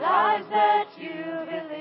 lives that you believe.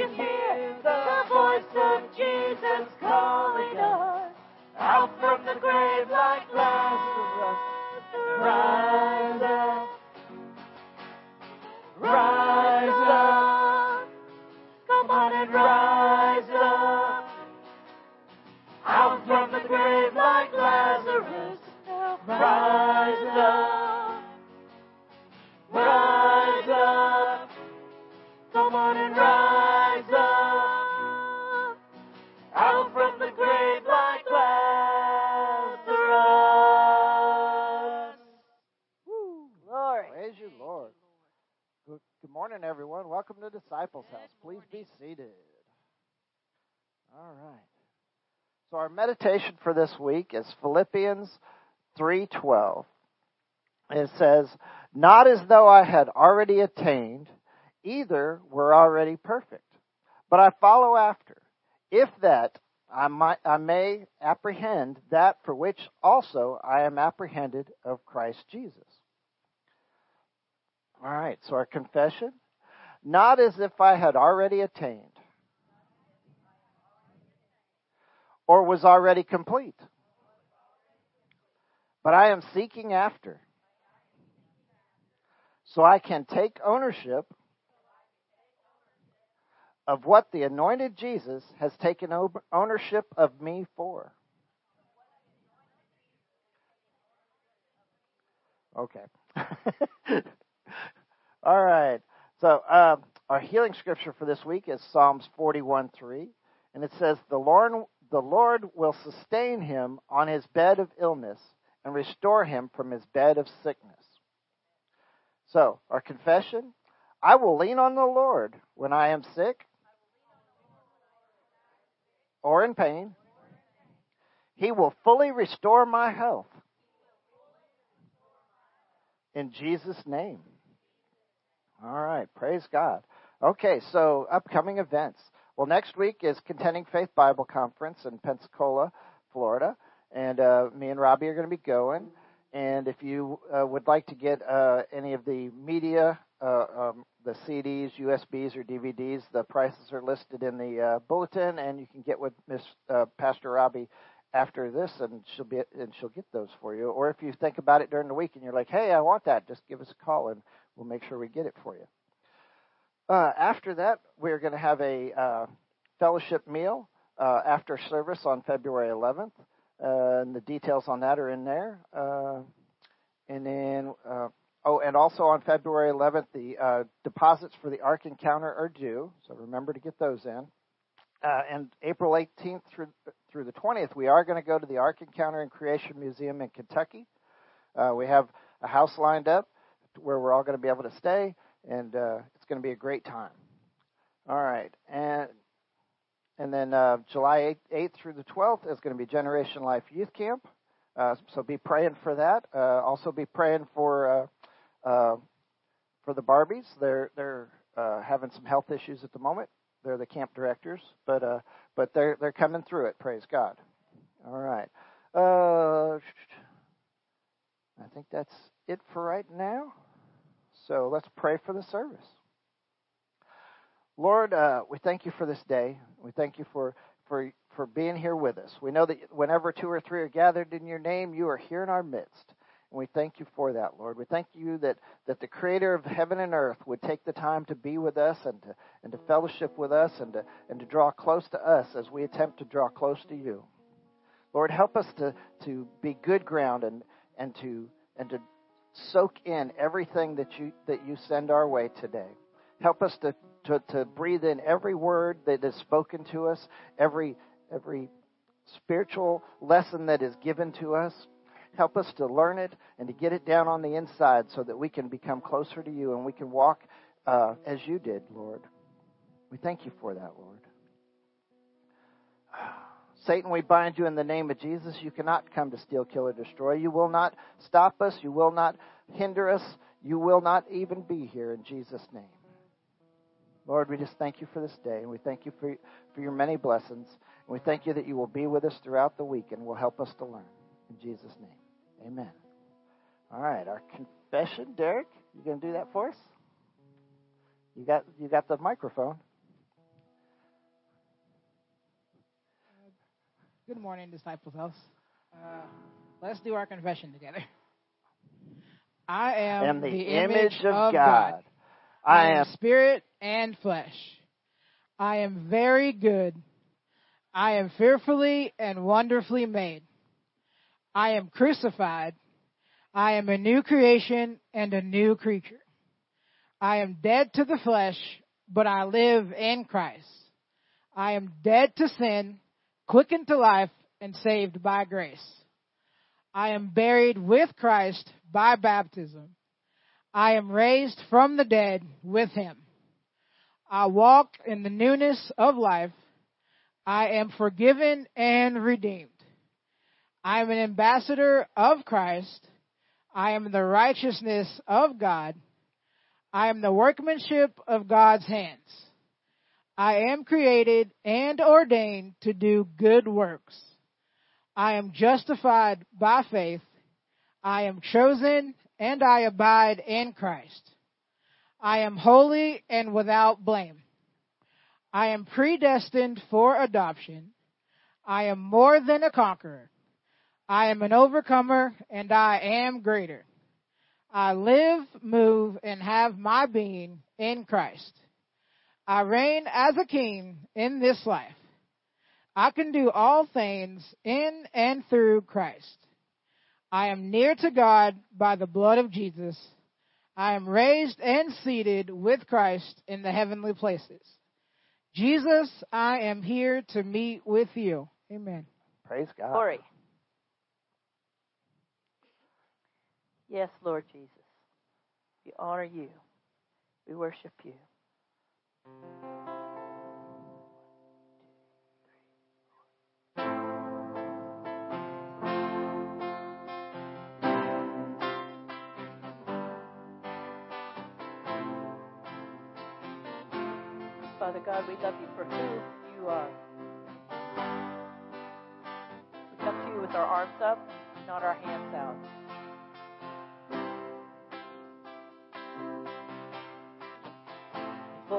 You hear the voice of Jesus calling us out from the grave like Lazarus. Rise up. morning, everyone. Welcome to Disciples Good House. Please morning. be seated. All right. So our meditation for this week is Philippians 3:12. It says, "Not as though I had already attained, either were already perfect, but I follow after, if that I, might, I may apprehend that for which also I am apprehended of Christ Jesus." All right, so our confession not as if I had already attained or was already complete, but I am seeking after so I can take ownership of what the anointed Jesus has taken ownership of me for. Okay. All right. So uh, our healing scripture for this week is Psalms 41 3. And it says, the Lord, the Lord will sustain him on his bed of illness and restore him from his bed of sickness. So, our confession I will lean on the Lord when I am sick or in pain. He will fully restore my health. In Jesus' name. All right, praise God. Okay, so upcoming events. Well, next week is Contending Faith Bible Conference in Pensacola, Florida, and uh, me and Robbie are going to be going. And if you uh, would like to get uh, any of the media, uh, um, the CDs, USBs, or DVDs, the prices are listed in the uh, bulletin, and you can get with Miss uh, Pastor Robbie after this, and she'll be and she'll get those for you. Or if you think about it during the week and you're like, "Hey, I want that," just give us a call, and we'll make sure we get it for you. Uh, after that, we're going to have a fellowship meal after service on February 11th. Uh, and the details on that are in there. Uh, and then, uh, oh, and also on February 11th, the uh, deposits for the Ark Encounter are due, so remember to get those in. Uh, and April 18th through through the 20th, we are going to go to the Ark Encounter and Creation Museum in Kentucky. Uh, we have a house lined up where we're all going to be able to stay, and uh, it's going to be a great time. All right, and and then uh, July 8th, 8th, through the 12th is going to be Generation Life Youth Camp. Uh, so be praying for that. Uh, also be praying for uh, uh, for the Barbies. They're they're uh, having some health issues at the moment. They're the camp directors, but but they're they're coming through it. Praise God. All right. I think that's it for right now. So let's pray for the service. Lord, uh, we thank you for this day. We thank you for, for, for being here with us. We know that whenever two or three are gathered in your name, you are here in our midst. And we thank you for that, Lord. We thank you that, that the creator of heaven and earth would take the time to be with us and to, and to fellowship with us and to, and to draw close to us as we attempt to draw close to you. Lord, help us to, to be good ground and, and to and to soak in everything that you that you send our way today. Help us to to, to breathe in every word that is spoken to us, every, every spiritual lesson that is given to us. Help us to learn it and to get it down on the inside so that we can become closer to you and we can walk uh, as you did, Lord. We thank you for that, Lord. Satan, we bind you in the name of Jesus. You cannot come to steal, kill, or destroy. You will not stop us. You will not hinder us. You will not even be here in Jesus' name. Lord, we just thank you for this day, and we thank you for, for your many blessings. And we thank you that you will be with us throughout the week and will help us to learn. In Jesus' name, amen. All right, our confession. Derek, you going to do that for us? You got, you got the microphone. Good morning, Disciples House. Uh, let's do our confession together. I am, am the, the, image, of, of God. God. I am spirit and flesh. I am very good. I am fearfully and wonderfully made. I am crucified. I am a new creation and a new creature. I am dead to the flesh, but I live in Christ. I am dead to sin, quickened to life, and saved by grace. I am buried with Christ by baptism. I am raised from the dead with him. I walk in the newness of life. I am forgiven and redeemed. I am an ambassador of Christ. I am the righteousness of God. I am the workmanship of God's hands. I am created and ordained to do good works. I am justified by faith. I am chosen and I abide in Christ. I am holy and without blame. I am predestined for adoption. I am more than a conqueror. I am an overcomer and I am greater. I live, move, and have my being in Christ. I reign as a king in this life. I can do all things in and through Christ. I am near to God by the blood of Jesus. I am raised and seated with Christ in the heavenly places. Jesus, I am here to meet with you. Amen. Praise God. Glory. Yes, Lord Jesus. We honor you. We worship you. Father God, we love you for who you are. We come to you with our arms up, not our hands out.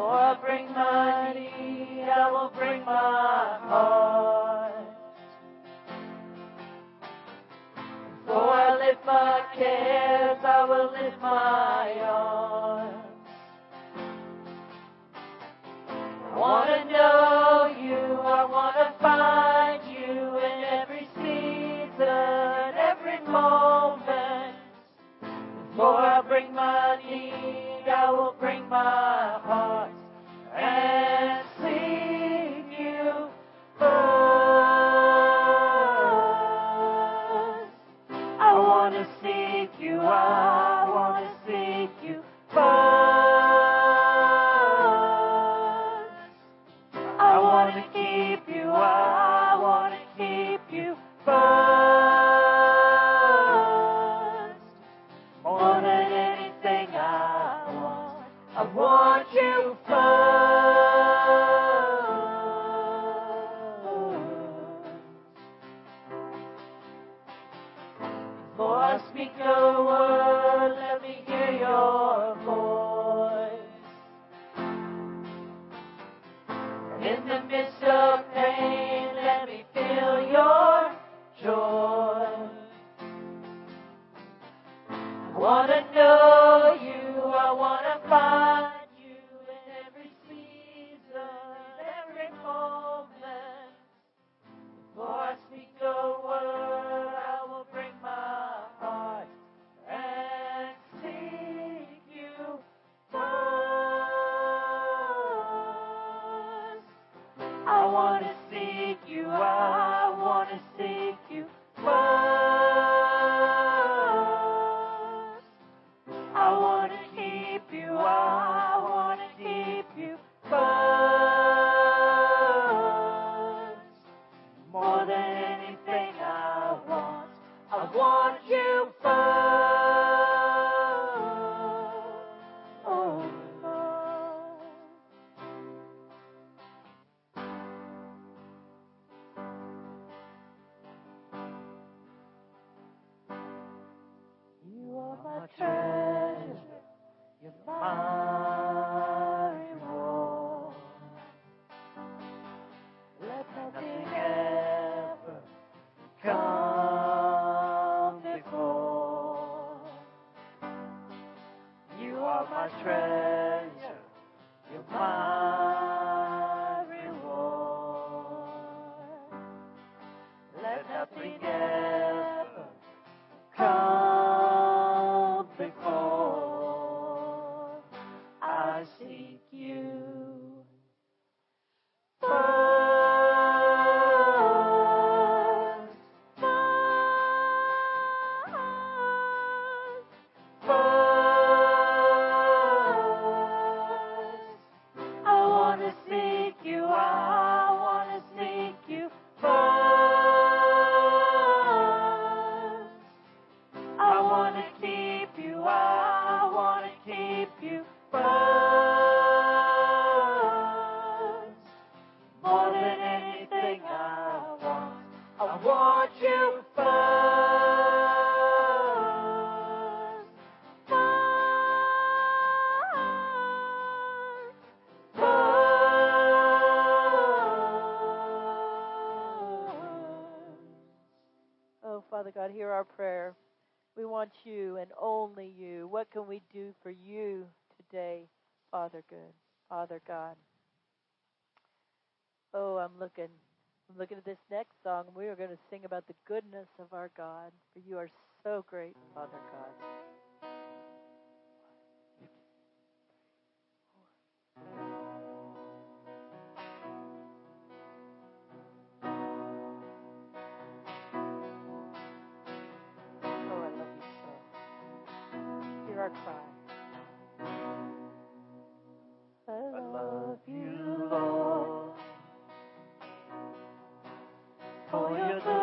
Before I bring my need, I will bring my heart. Before I lift my cares, I will lift my arms. I want to know you, I want to find you in every season, every moment. Before I bring my need, I will bring my heart you and only you. What can we do for you today, Father good, Father God? Oh, I'm looking I'm looking at this next song we are going to sing about the goodness of our God, for you are so great, Father God. for your glory.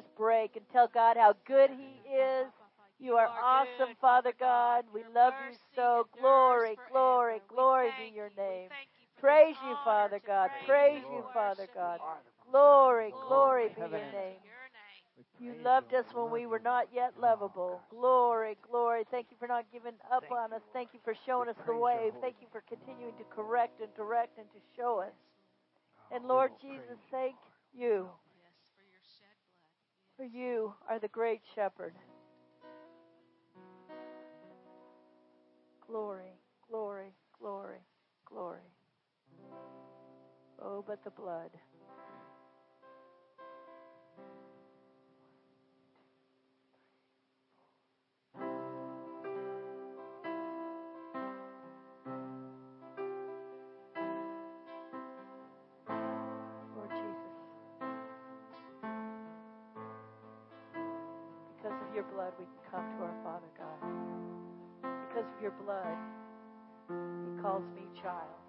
just break and tell God how good He is. You are awesome, Father God. We love you so. Glory, glory, glory be your name. Praise you, Father God. Praise you, Father God. Glory, glory be your name. You loved us when we were not yet lovable. Glory, glory. Thank you for not giving up on us. Thank you for showing us the way. Thank you for continuing to correct and direct and to show us. And Lord Jesus, thank you for you are the great shepherd. Glory, glory, glory, glory. Oh, but the blood. Blood, we can come to our Father God. Because of your blood, He calls me child.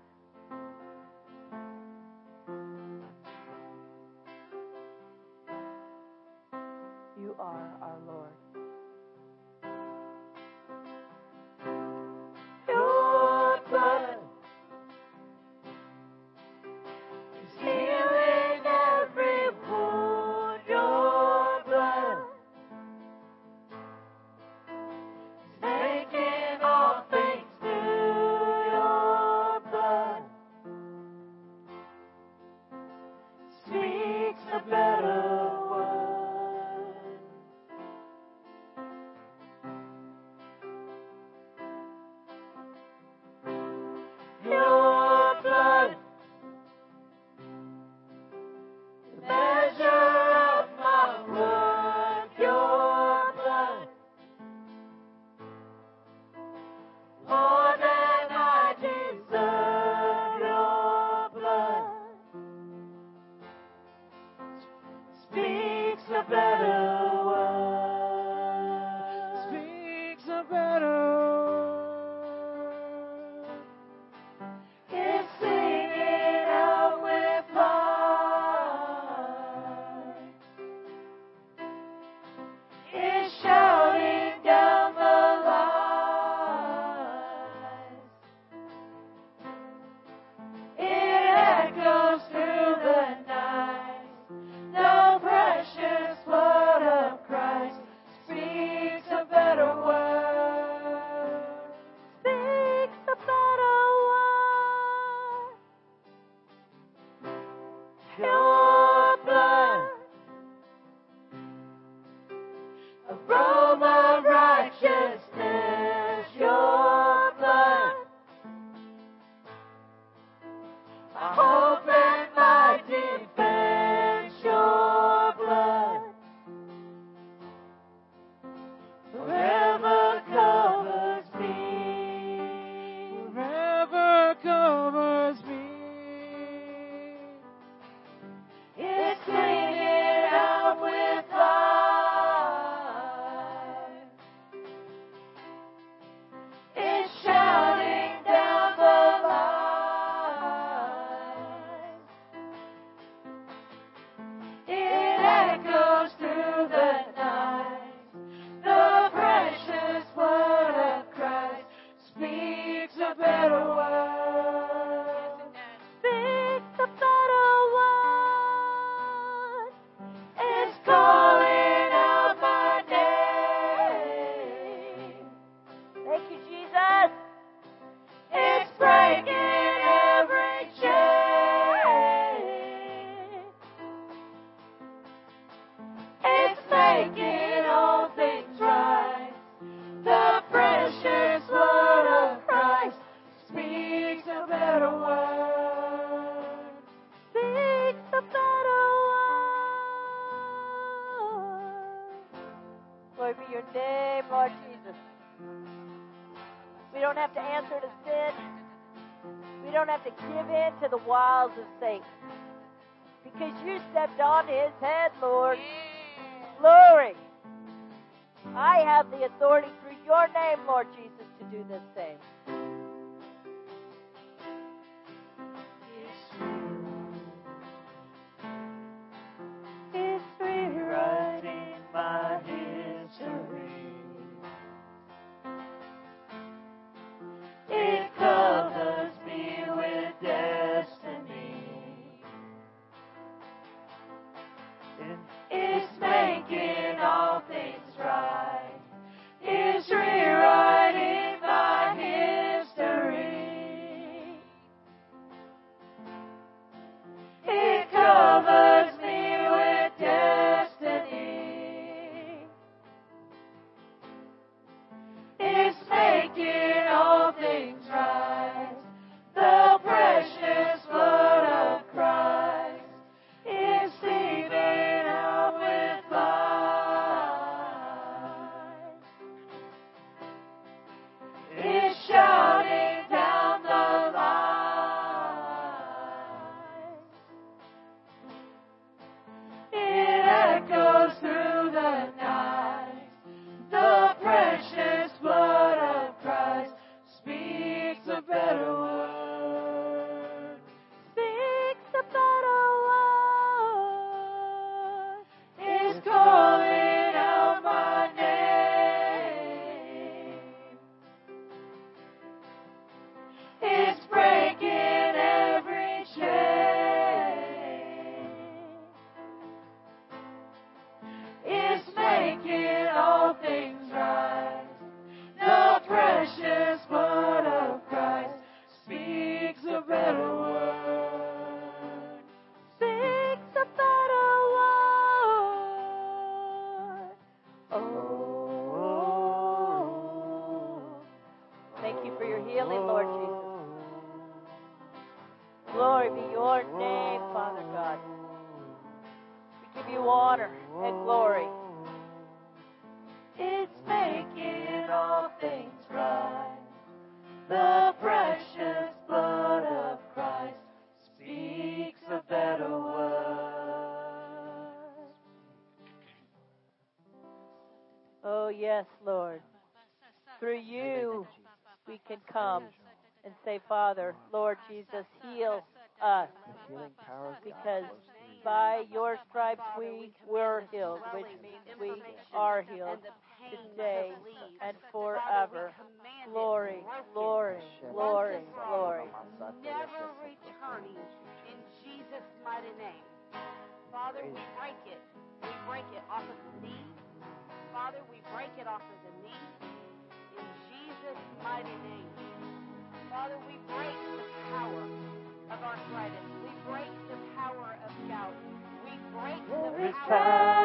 Authority Jesus, break the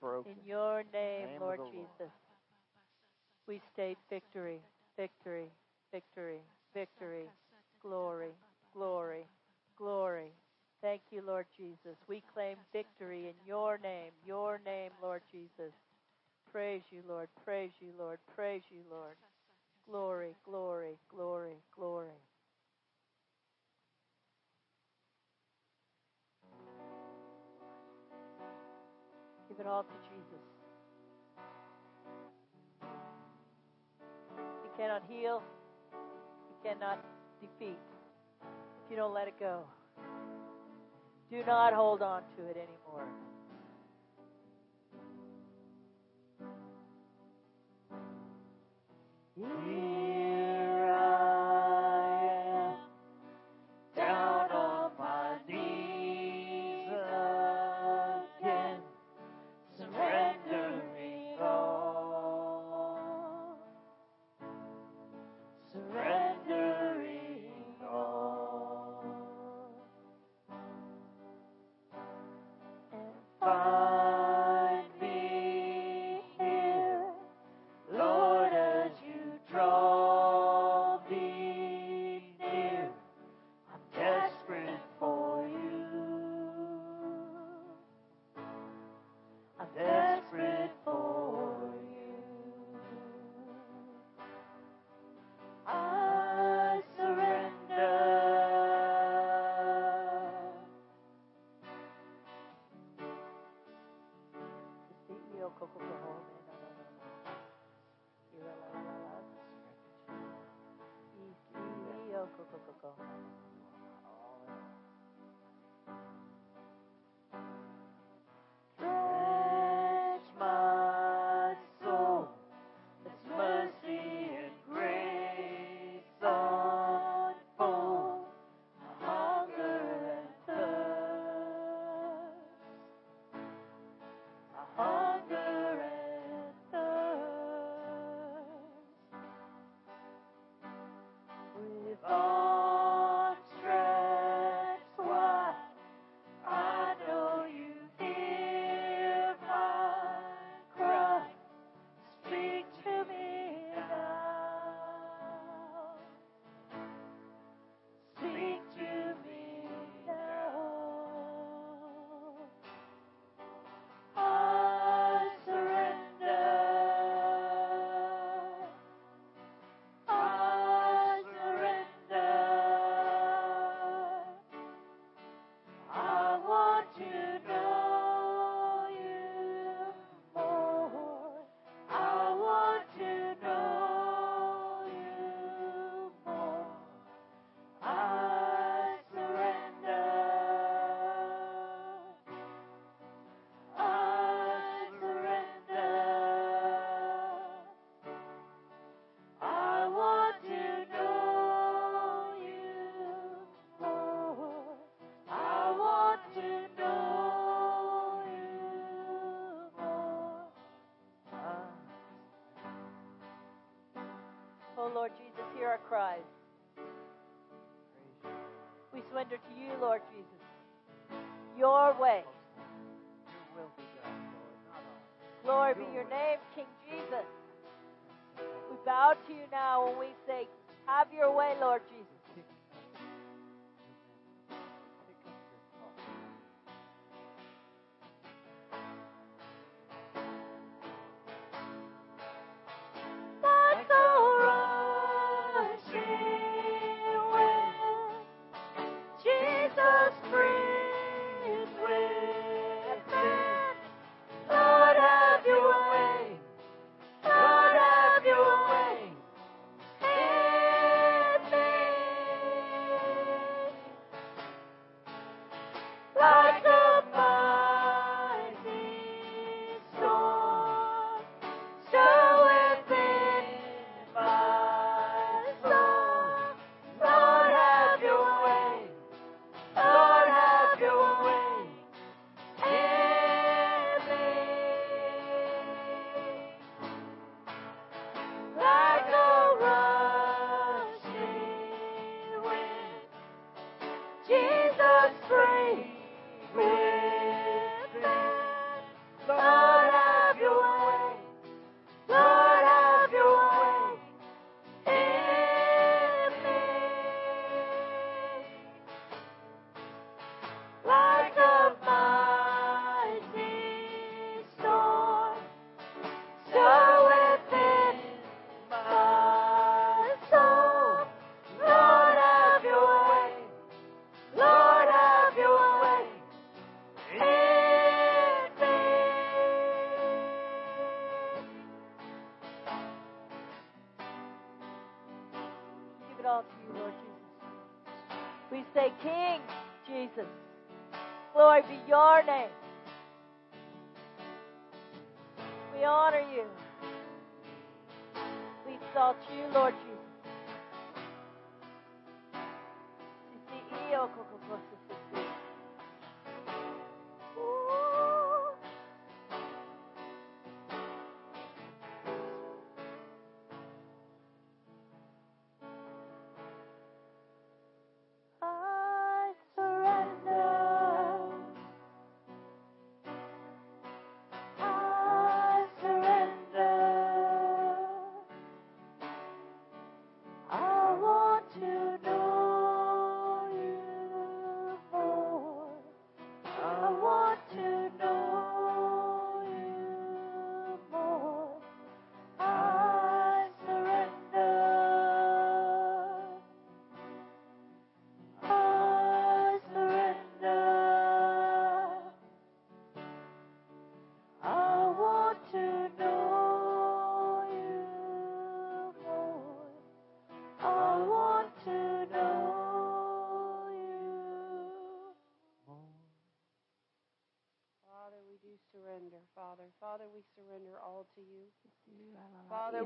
broken. In your name, name Lord Jesus, Lord. we state victory, victory, victory, victory, glory, glory, glory. Thank you, Lord Jesus. We claim victory in your name, your name, Lord Jesus. Praise you, Lord. Praise you, Lord. Praise you, Lord. Glory, glory, glory, glory. it all to Jesus. He cannot heal, He cannot defeat if you don't let it go. Do not hold on to it anymore. Yeah.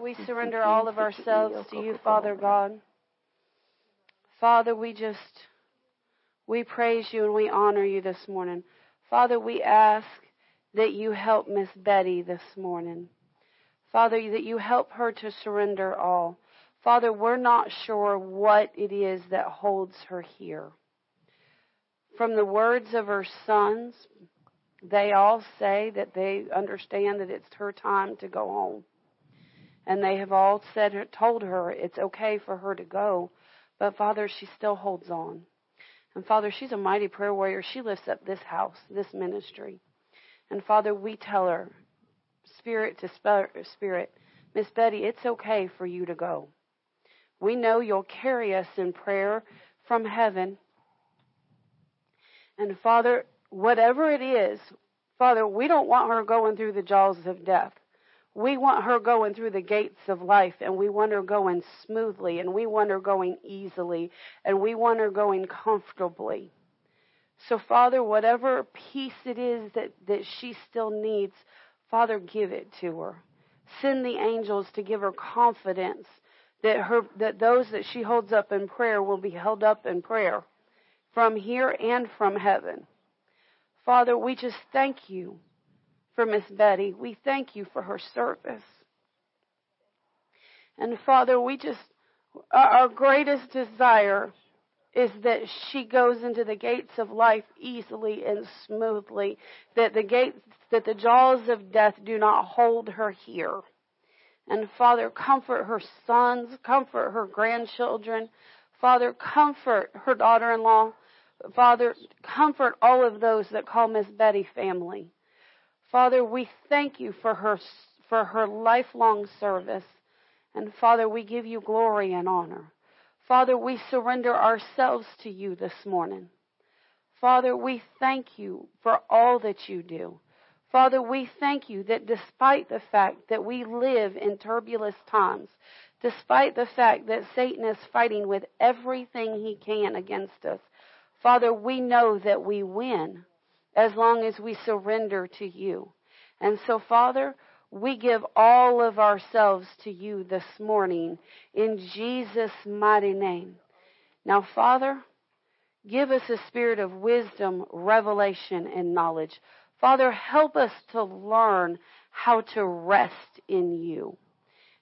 We surrender all of ourselves to you, Father God. Father, we just, we praise you and we honor you this morning. Father, we ask that you help Miss Betty this morning. Father, that you help her to surrender all. Father, we're not sure what it is that holds her here. From the words of her sons, they all say that they understand that it's her time to go home and they have all said told her it's okay for her to go. But father she still holds on. And father she's a mighty prayer warrior. She lifts up this house this ministry. And father we tell her spirit to spirit miss betty it's okay for you to go. We know you'll carry us in prayer from heaven. And father whatever it is father we don't want her going through the jaws of death we want her going through the gates of life and we want her going smoothly and we want her going easily and we want her going comfortably. So, Father, whatever peace it is that, that she still needs, Father, give it to her. Send the angels to give her confidence that her that those that she holds up in prayer will be held up in prayer from here and from heaven. Father, we just thank you for Miss Betty. We thank you for her service. And Father, we just, our greatest desire is that she goes into the gates of life easily and smoothly, that the gates, that the jaws of death do not hold her here. And Father, comfort her sons, comfort her grandchildren. Father, comfort her daughter in law. Father, comfort all of those that call Miss Betty family. Father, we thank you for her, for her lifelong service. And Father, we give you glory and honor. Father, we surrender ourselves to you this morning. Father, we thank you for all that you do. Father, we thank you that despite the fact that we live in turbulent times, despite the fact that Satan is fighting with everything he can against us, Father, we know that we win as long as we surrender to you. And so, Father, we give all of ourselves to you this morning in Jesus' mighty name. Now, Father, give us a spirit of wisdom, revelation, and knowledge. Father, help us to learn how to rest in you.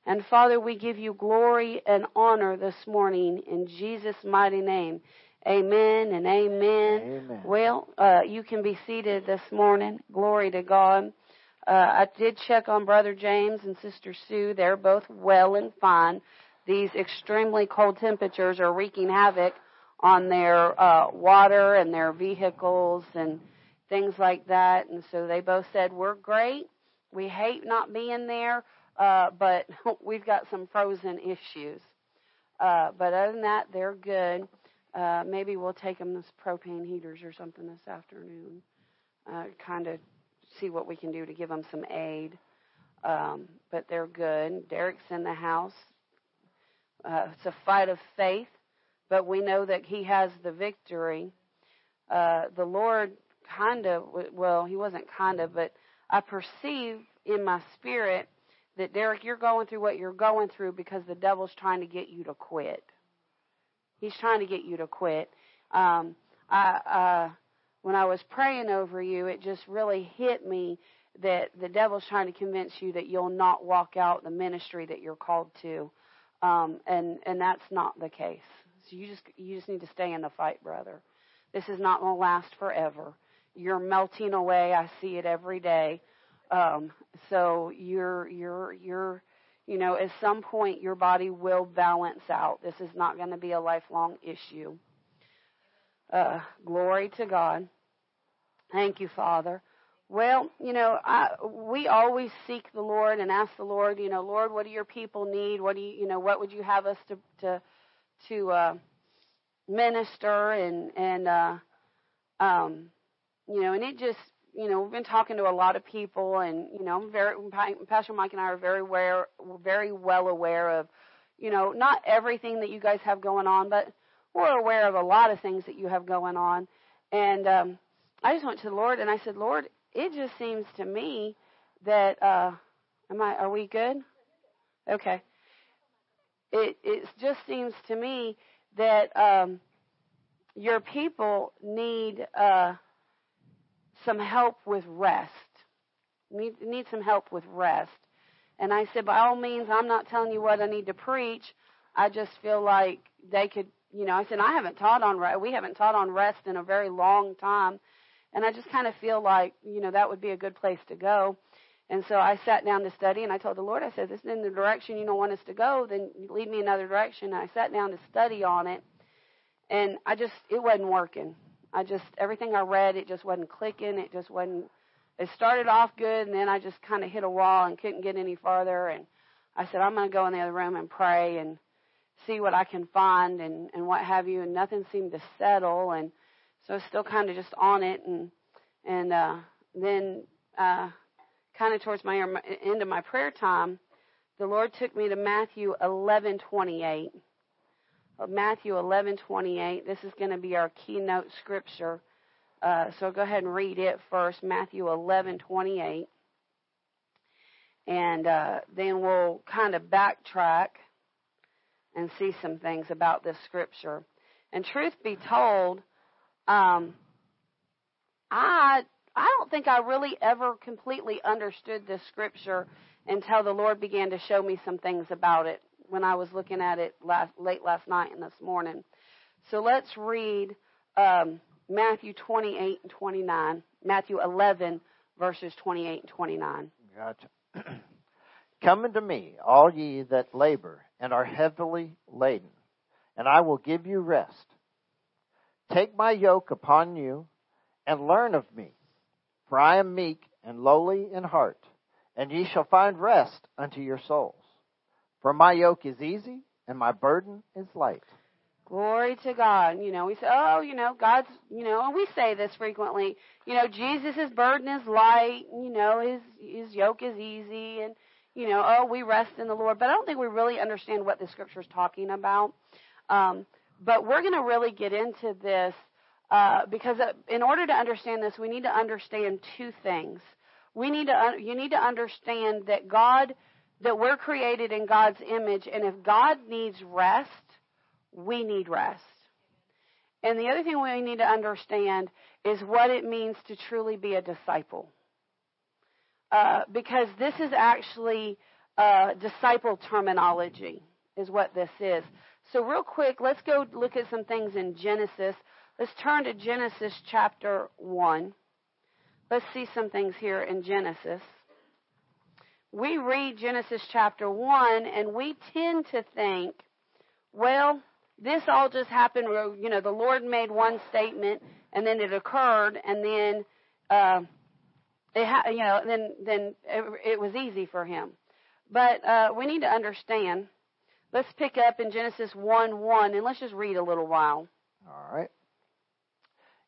And Father, we give you glory and honor this morning in Jesus' mighty name. Amen and amen. amen. Well, uh, you can be seated this morning. Glory to God. Uh, I did check on Brother James and Sister Sue. They're both well and fine. These extremely cold temperatures are wreaking havoc on their uh, water and their vehicles and things like that. And so they both said, We're great. We hate not being there, uh, but we've got some frozen issues. Uh, but other than that, they're good. Uh, maybe we'll take them this propane heaters or something this afternoon. Uh, kind of see what we can do to give them some aid. Um, but they're good. Derek's in the house. Uh, it's a fight of faith. but we know that He has the victory. Uh, the Lord kind of, well, He wasn't kind of, but I perceive in my spirit that Derek, you're going through what you're going through because the devil's trying to get you to quit. He's trying to get you to quit. Um, I, uh, when I was praying over you, it just really hit me that the devil's trying to convince you that you'll not walk out the ministry that you're called to, um, and and that's not the case. So you just you just need to stay in the fight, brother. This is not going to last forever. You're melting away. I see it every day. Um, so you're you're you're you know at some point your body will balance out. This is not going to be a lifelong issue. Uh, glory to God. Thank you, Father. Well, you know, I, we always seek the Lord and ask the Lord, you know, Lord, what do your people need? What do you, you know, what would you have us to to to uh, minister and and uh, um, you know, and it just, you know, we've been talking to a lot of people, and you know, I'm very Pastor Mike and I are very aware, very well aware of, you know, not everything that you guys have going on, but we're aware of a lot of things that you have going on, and um, I just went to the Lord and I said, Lord, it just seems to me that uh am I are we good? Okay. It it just seems to me that um your people need uh some help with rest. Need need some help with rest. And I said, by all means, I'm not telling you what I need to preach. I just feel like they could, you know. I said I haven't taught on rest. We haven't taught on rest in a very long time, and I just kind of feel like, you know, that would be a good place to go. And so I sat down to study and I told the Lord, I said, this is in the direction you don't want us to go, then lead me another direction. And I sat down to study on it. And I just, it wasn't working. I just, everything I read, it just wasn't clicking. It just wasn't, it started off good and then I just kind of hit a wall and couldn't get any farther. And I said, I'm going to go in the other room and pray and see what I can find and, and what have you. And nothing seemed to settle. And, so I was still kind of just on it, and and uh, then uh, kind of towards my end of my prayer time, the Lord took me to Matthew 11:28. Matthew 11:28. This is going to be our keynote scripture. Uh, so go ahead and read it first, Matthew 11:28, and uh, then we'll kind of backtrack and see some things about this scripture. And truth be told, um, I I don't think I really ever completely understood this scripture until the Lord began to show me some things about it when I was looking at it last, late last night and this morning. So let's read um, Matthew 28 and 29, Matthew 11 verses 28 and 29. Gotcha. Come unto me, all ye that labor and are heavily laden, and I will give you rest. Take my yoke upon you and learn of me, for I am meek and lowly in heart, and ye shall find rest unto your souls. For my yoke is easy and my burden is light. Glory to God. You know, we say, oh, you know, God's, you know, and we say this frequently. You know, Jesus' burden is light. You know, his his yoke is easy, and you know, oh, we rest in the Lord. But I don't think we really understand what the scripture is talking about. Um, but we're going to really get into this uh, because uh, in order to understand this, we need to understand two things. We need to you need to understand that God that we're created in God's image, and if God needs rest, we need rest. And the other thing we need to understand is what it means to truly be a disciple. Uh, because this is actually uh, disciple terminology, is what this is. So, real quick, let's go look at some things in Genesis. Let's turn to Genesis chapter 1. Let's see some things here in Genesis. We read Genesis chapter 1 and we tend to think, well, this all just happened, you know, the Lord made one statement and then it occurred and then, uh, it ha- you know, then, then it, it was easy for him. But uh, we need to understand Let's pick up in Genesis 1 1 and let's just read a little while. All right.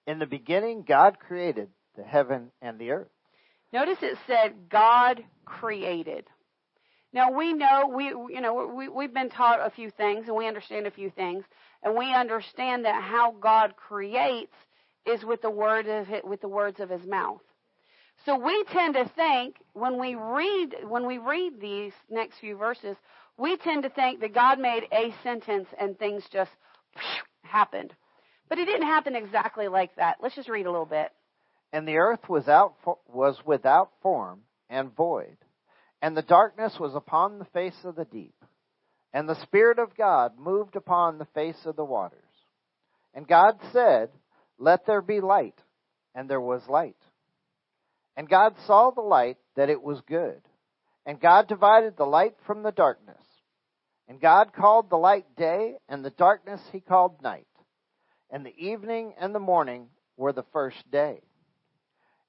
In the beginning, God created the heaven and the earth. Notice it said God created. Now we know we you know we we've been taught a few things and we understand a few things and we understand that how God creates is with the word of with the words of his mouth. So we tend to think when we read when we read these next few verses, we tend to think that God made a sentence and things just happened. But it didn't happen exactly like that. Let's just read a little bit. And the earth was out was without form and void, and the darkness was upon the face of the deep, and the spirit of God moved upon the face of the waters. And God said, "Let there be light," and there was light. And God saw the light that it was good. And God divided the light from the darkness. And God called the light day, and the darkness he called night. And the evening and the morning were the first day.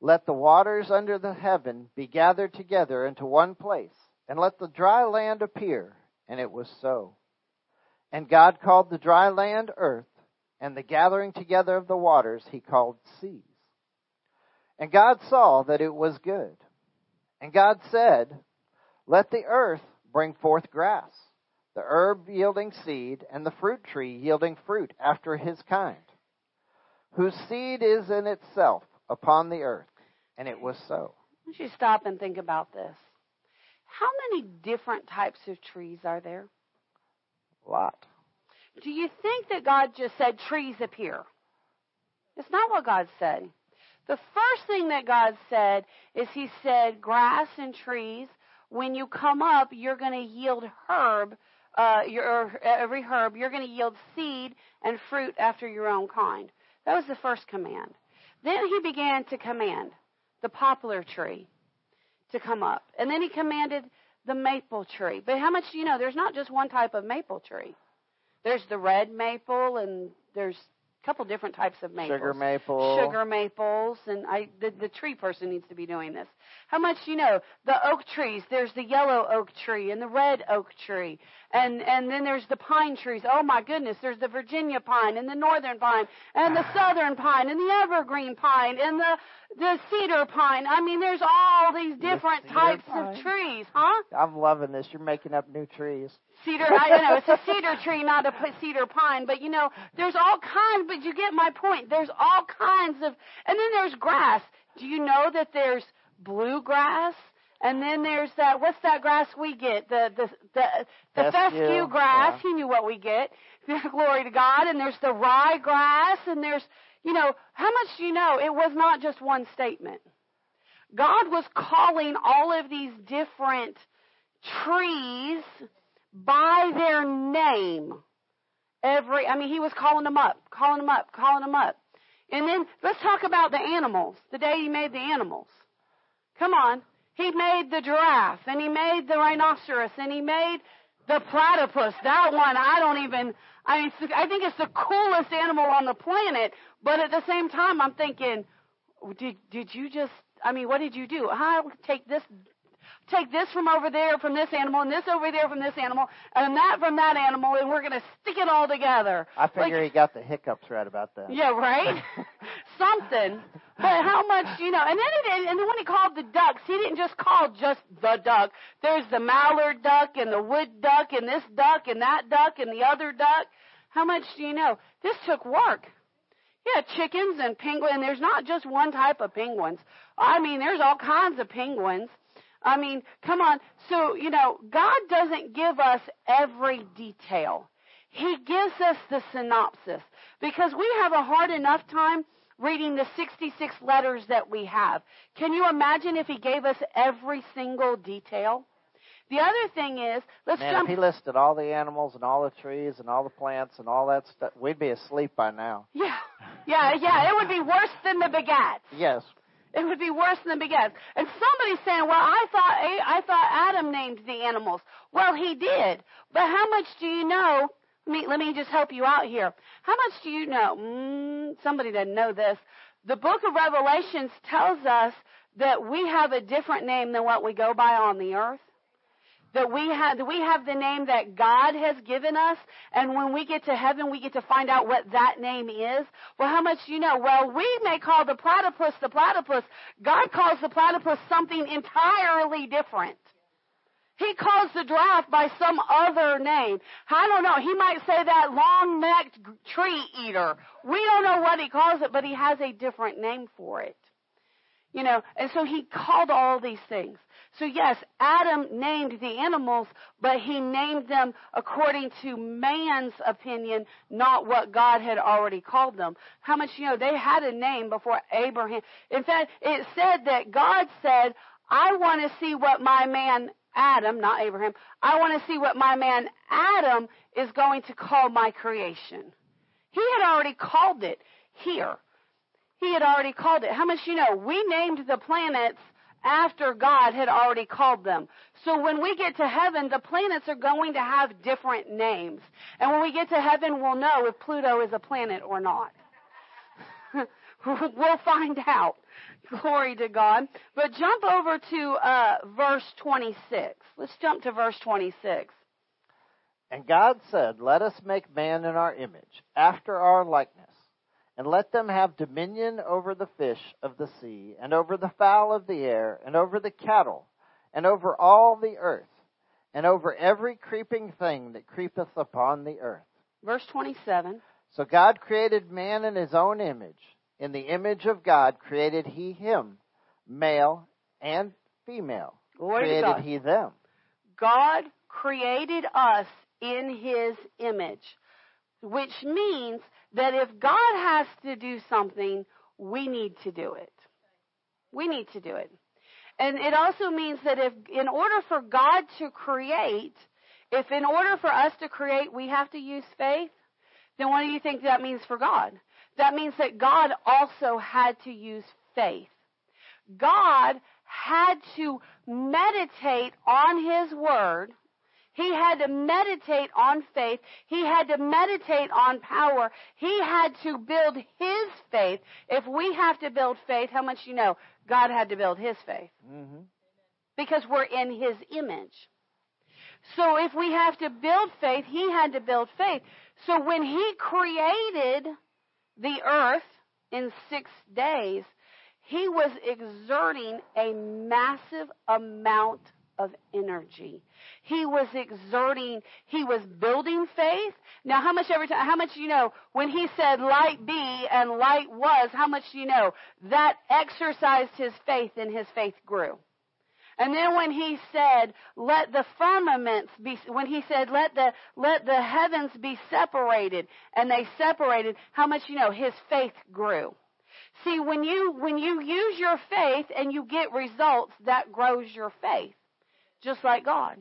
Let the waters under the heaven be gathered together into one place, and let the dry land appear. And it was so. And God called the dry land earth, and the gathering together of the waters he called seas. And God saw that it was good. And God said, Let the earth bring forth grass the herb yielding seed, and the fruit tree yielding fruit after his kind, whose seed is in itself upon the earth. And it was so. I want you stop and think about this. How many different types of trees are there? A lot. Do you think that God just said trees appear? It's not what God said. The first thing that God said is He said grass and trees. When you come up, you're going to yield herb uh, your, every herb, you're going to yield seed and fruit after your own kind. That was the first command. Then he began to command the poplar tree to come up. And then he commanded the maple tree. But how much do you know? There's not just one type of maple tree. There's the red maple, and there's a couple different types of maples. Sugar maple. Sugar maples, and I the, the tree person needs to be doing this. How much do you know? The oak trees. There's the yellow oak tree and the red oak tree, and and then there's the pine trees. Oh my goodness! There's the Virginia pine and the northern pine and the southern pine and the evergreen pine and the the cedar pine. I mean, there's all these different types pine. of trees, huh? I'm loving this. You're making up new trees. Cedar, I know it's a cedar tree, not a cedar pine, but you know, there's all kinds. But you get my point. There's all kinds of, and then there's grass. Do you know that there's bluegrass? And then there's that. What's that grass we get? The the the the fescue, fescue grass. Yeah. He knew what we get. Glory to God. And there's the rye grass. And there's you know how much do you know? It was not just one statement. God was calling all of these different trees by their name. Every, I mean, he was calling them up, calling them up, calling them up. And then let's talk about the animals. The day he made the animals. Come on. He made the giraffe and he made the rhinoceros and he made the platypus. That one, I don't even, I mean, I think it's the coolest animal on the planet. But at the same time, I'm thinking, did, did you just, I mean, what did you do? I'll take this take this from over there from this animal and this over there from this animal and that from that animal and we're going to stick it all together. I figure like, he got the hiccups right about that. Yeah, right? Something. But how much, do you know, and then it, and then when he called the ducks, he didn't just call just the duck. There's the mallard duck and the wood duck and this duck and that duck and the other duck. How much do you know? This took work. Yeah, chickens and penguins. And there's not just one type of penguins. I mean, there's all kinds of penguins. I mean, come on. So, you know, God doesn't give us every detail. He gives us the synopsis because we have a hard enough time reading the 66 letters that we have. Can you imagine if he gave us every single detail? The other thing is, let's Man, jump. if he listed all the animals and all the trees and all the plants and all that stuff, we'd be asleep by now. Yeah, yeah, yeah. It would be worse than the begats. Yes, it would be worse than begets. And somebody's saying, well, I thought, I thought Adam named the animals. Well, he did. But how much do you know? Let me, let me just help you out here. How much do you know? Mm, somebody doesn't know this. The book of Revelations tells us that we have a different name than what we go by on the earth. That we have, that we have the name that God has given us, and when we get to heaven, we get to find out what that name is. Well, how much do you know? Well, we may call the platypus the platypus. God calls the platypus something entirely different. He calls the giraffe by some other name. I don't know. He might say that long necked tree eater. We don't know what he calls it, but he has a different name for it. You know, and so he called all these things. So yes, Adam named the animals, but he named them according to man's opinion, not what God had already called them. How much you know they had a name before Abraham. In fact, it said that God said, I want to see what my man Adam, not Abraham, I want to see what my man Adam is going to call my creation. He had already called it here. He had already called it. How much you know? We named the planets after God had already called them. So when we get to heaven, the planets are going to have different names. And when we get to heaven, we'll know if Pluto is a planet or not. we'll find out. Glory to God. But jump over to uh, verse 26. Let's jump to verse 26. And God said, Let us make man in our image, after our likeness, and let them have dominion over the fish of the sea, and over the fowl of the air, and over the cattle, and over all the earth, and over every creeping thing that creepeth upon the earth. Verse 27. So God created man in his own image. In the image of God created he him, male and female. Glory created he them. God created us in his image, which means that if God has to do something, we need to do it. We need to do it. And it also means that if, in order for God to create, if in order for us to create we have to use faith, then what do you think that means for God? That means that God also had to use faith. God had to meditate on His Word. He had to meditate on faith. He had to meditate on power. He had to build His faith. If we have to build faith, how much you know God had to build His faith? Mm-hmm. Because we're in His image. So if we have to build faith, He had to build faith. So when He created the earth in six days, he was exerting a massive amount of energy. He was exerting, he was building faith. Now, how much every time, how much you know, when he said light be and light was, how much do you know? That exercised his faith and his faith grew. And then when he said, let the firmaments be, when he said, let the, let the heavens be separated, and they separated, how much you know, his faith grew. See, when you, when you use your faith and you get results, that grows your faith. Just like God.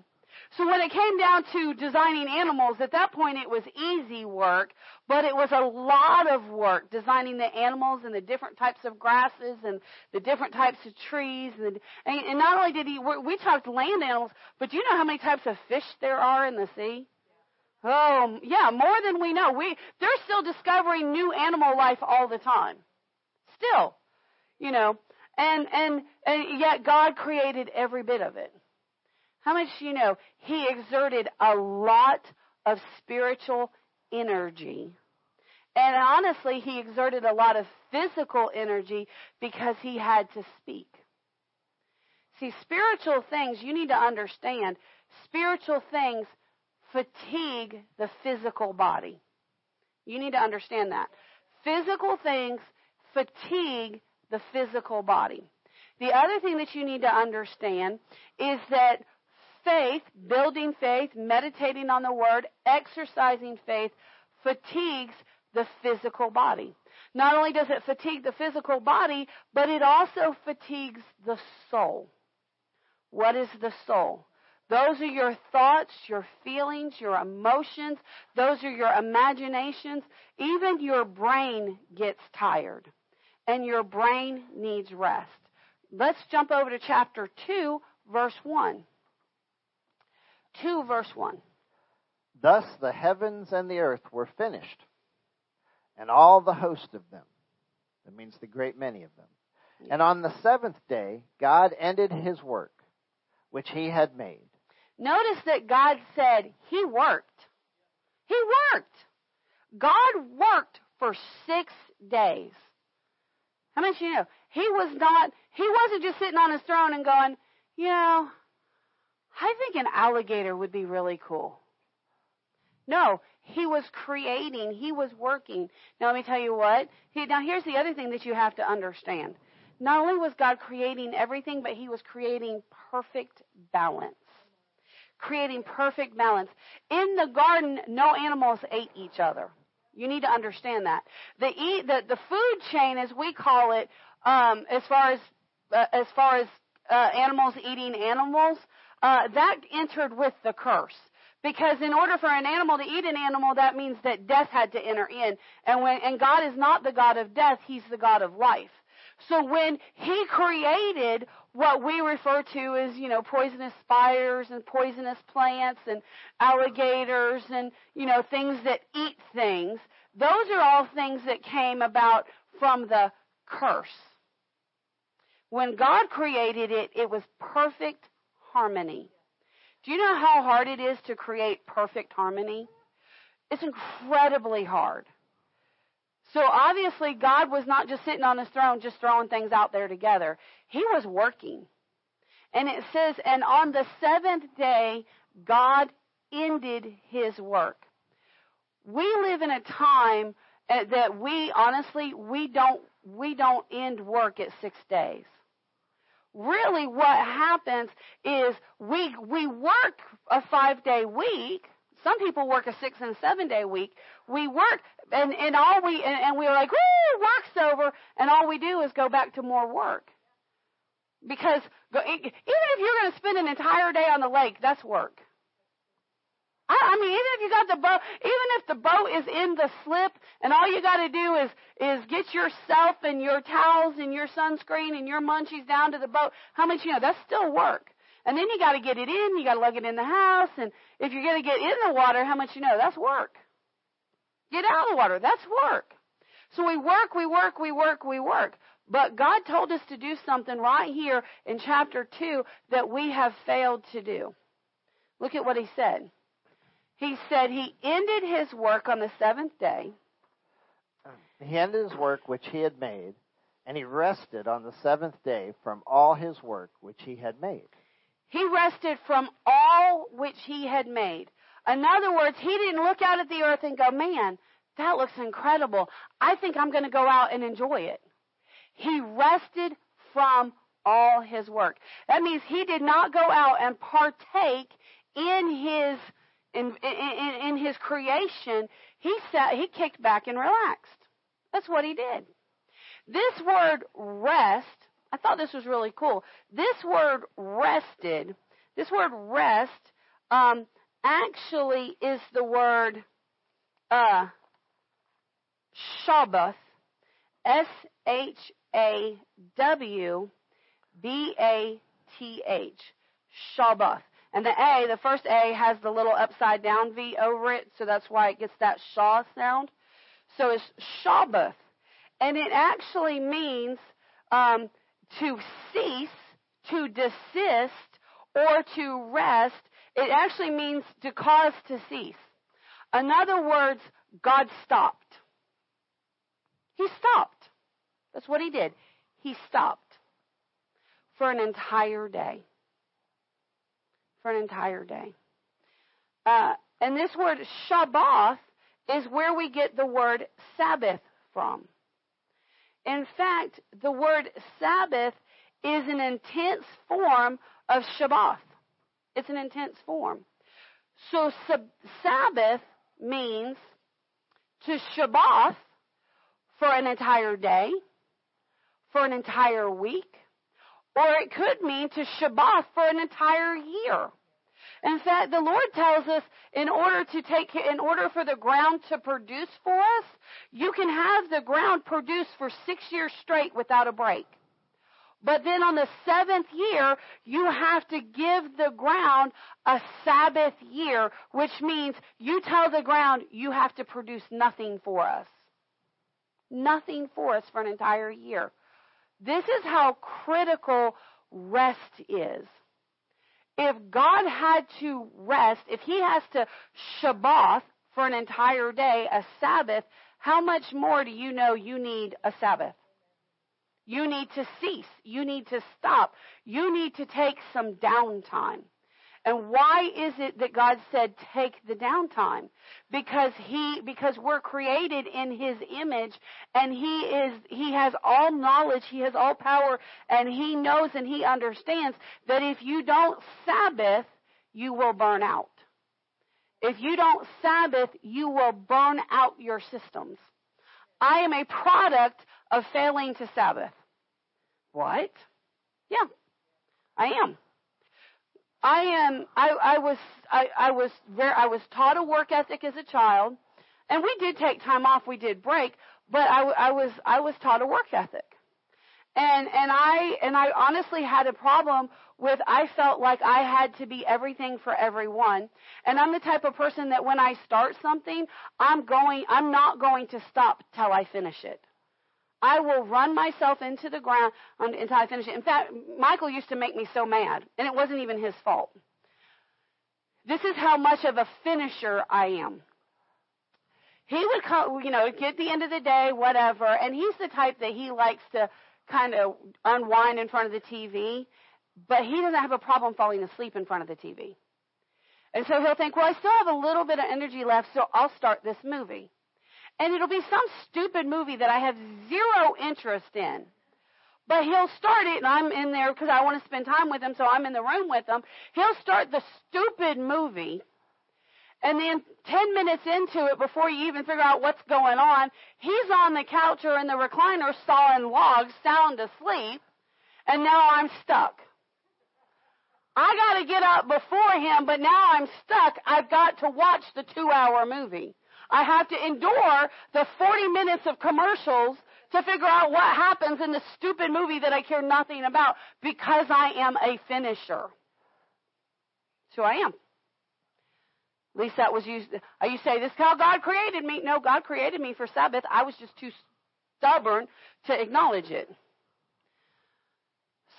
So when it came down to designing animals, at that point it was easy work, but it was a lot of work designing the animals and the different types of grasses and the different types of trees. And, and, and not only did he, we talked land animals, but do you know how many types of fish there are in the sea? Oh, yeah, more than we know. We, they're still discovering new animal life all the time. Still, you know, and, and, and yet God created every bit of it. How much do you know? He exerted a lot of spiritual energy. And honestly, he exerted a lot of physical energy because he had to speak. See, spiritual things, you need to understand, spiritual things fatigue the physical body. You need to understand that. Physical things fatigue the physical body. The other thing that you need to understand is that faith, building faith, meditating on the word, exercising faith, fatigues the physical body. Not only does it fatigue the physical body, but it also fatigues the soul. What is the soul? Those are your thoughts, your feelings, your emotions. Those are your imaginations. Even your brain gets tired, and your brain needs rest. Let's jump over to chapter 2, verse 1. 2, verse 1. Thus the heavens and the earth were finished, and all the host of them. That means the great many of them. And on the seventh day, God ended his work, which he had made. Notice that God said he worked. He worked. God worked for six days. How much you know? He was not, he wasn't just sitting on his throne and going, you know, I think an alligator would be really cool. No, he was creating, he was working. Now let me tell you what. He, now here's the other thing that you have to understand. Not only was God creating everything, but he was creating perfect balance. Creating perfect balance. In the garden, no animals ate each other. You need to understand that. The eat, the, the food chain, as we call it, um, as far as uh, as far as uh, animals eating animals, uh, that entered with the curse. Because in order for an animal to eat an animal, that means that death had to enter in. And when, and God is not the God of death, He's the God of life. So when He created what we refer to as, you know, poisonous spiders and poisonous plants and alligators and, you know, things that eat things, those are all things that came about from the curse. When God created it, it was perfect harmony. Do you know how hard it is to create perfect harmony? It's incredibly hard. So obviously, God was not just sitting on his throne, just throwing things out there together. He was working. And it says, and on the seventh day, God ended his work. We live in a time uh, that we honestly we don't we don't end work at 6 days really what happens is we we work a five day week. Some people work a six and seven day week. We work and, and all we and, and we're like, woo, work's over, and all we do is go back to more work. Because even if you're going to spend an entire day on the lake, that's work. I, I mean, even if you got the boat, even if the boat is in the slip, and all you got to do is is get yourself and your towels and your sunscreen and your munchies down to the boat. How much you know? That's still work. And then you got to get it in. You got to lug it in the house. And if you're going to get in the water, how much you know? That's work. Get out of the water. That's work. So we work, we work, we work, we work. But God told us to do something right here in chapter 2 that we have failed to do. Look at what he said. He said he ended his work on the seventh day. He ended his work which he had made, and he rested on the seventh day from all his work which he had made. He rested from all which he had made. In other words, he didn't look out at the earth and go, man, that looks incredible. I think I'm going to go out and enjoy it. He rested from all his work. That means he did not go out and partake in his in, in, in his creation, he sat, he kicked back and relaxed. That's what he did. This word rest, I thought this was really cool. This word rested, this word rest, um, actually is the word uh, Shabbath, S H A W B A T H, Shabbath. And the A, the first A has the little upside down V over it, so that's why it gets that Shaw sound. So it's Shabbath. And it actually means um, to cease, to desist, or to rest. It actually means to cause to cease. In other words, God stopped. He stopped. That's what he did. He stopped for an entire day for an entire day. Uh, and this word Shabbath is where we get the word Sabbath from. In fact, the word Sabbath is an intense form of Shabbath. It's an intense form. So sab- Sabbath means to Shabbath for an entire day, for an entire week, or it could mean to Shabbat for an entire year. In fact, the Lord tells us in order to take, in order for the ground to produce for us, you can have the ground produce for six years straight without a break. But then on the seventh year, you have to give the ground a Sabbath year, which means you tell the ground you have to produce nothing for us. Nothing for us for an entire year. This is how critical rest is. If God had to rest, if He has to Shabbat for an entire day, a Sabbath, how much more do you know you need a Sabbath? You need to cease. You need to stop. You need to take some downtime. And why is it that God said take the downtime? Because he because we're created in his image and he is he has all knowledge, he has all power and he knows and he understands that if you don't sabbath, you will burn out. If you don't sabbath, you will burn out your systems. I am a product of failing to sabbath. What? Yeah. I am. I am. I, I was. I, I was. Very, I was taught a work ethic as a child, and we did take time off. We did break, but I, I was. I was taught a work ethic, and and I and I honestly had a problem with. I felt like I had to be everything for everyone, and I'm the type of person that when I start something, I'm going. I'm not going to stop till I finish it. I will run myself into the ground until I finish it. In fact, Michael used to make me so mad, and it wasn't even his fault. This is how much of a finisher I am. He would come, you know, get the end of the day, whatever, and he's the type that he likes to kind of unwind in front of the TV, but he doesn't have a problem falling asleep in front of the TV. And so he'll think, well, I still have a little bit of energy left, so I'll start this movie and it'll be some stupid movie that I have zero interest in. But he'll start it, and I'm in there because I want to spend time with him, so I'm in the room with him. He'll start the stupid movie, and then 10 minutes into it, before you even figure out what's going on, he's on the couch or in the recliner sawing logs, sound asleep, and now I'm stuck. I got to get up before him, but now I'm stuck. I've got to watch the two hour movie. I have to endure the 40 minutes of commercials to figure out what happens in the stupid movie that I care nothing about because I am a finisher. So I am. At least that was used. You say, this is how God created me. No, God created me for Sabbath. I was just too stubborn to acknowledge it.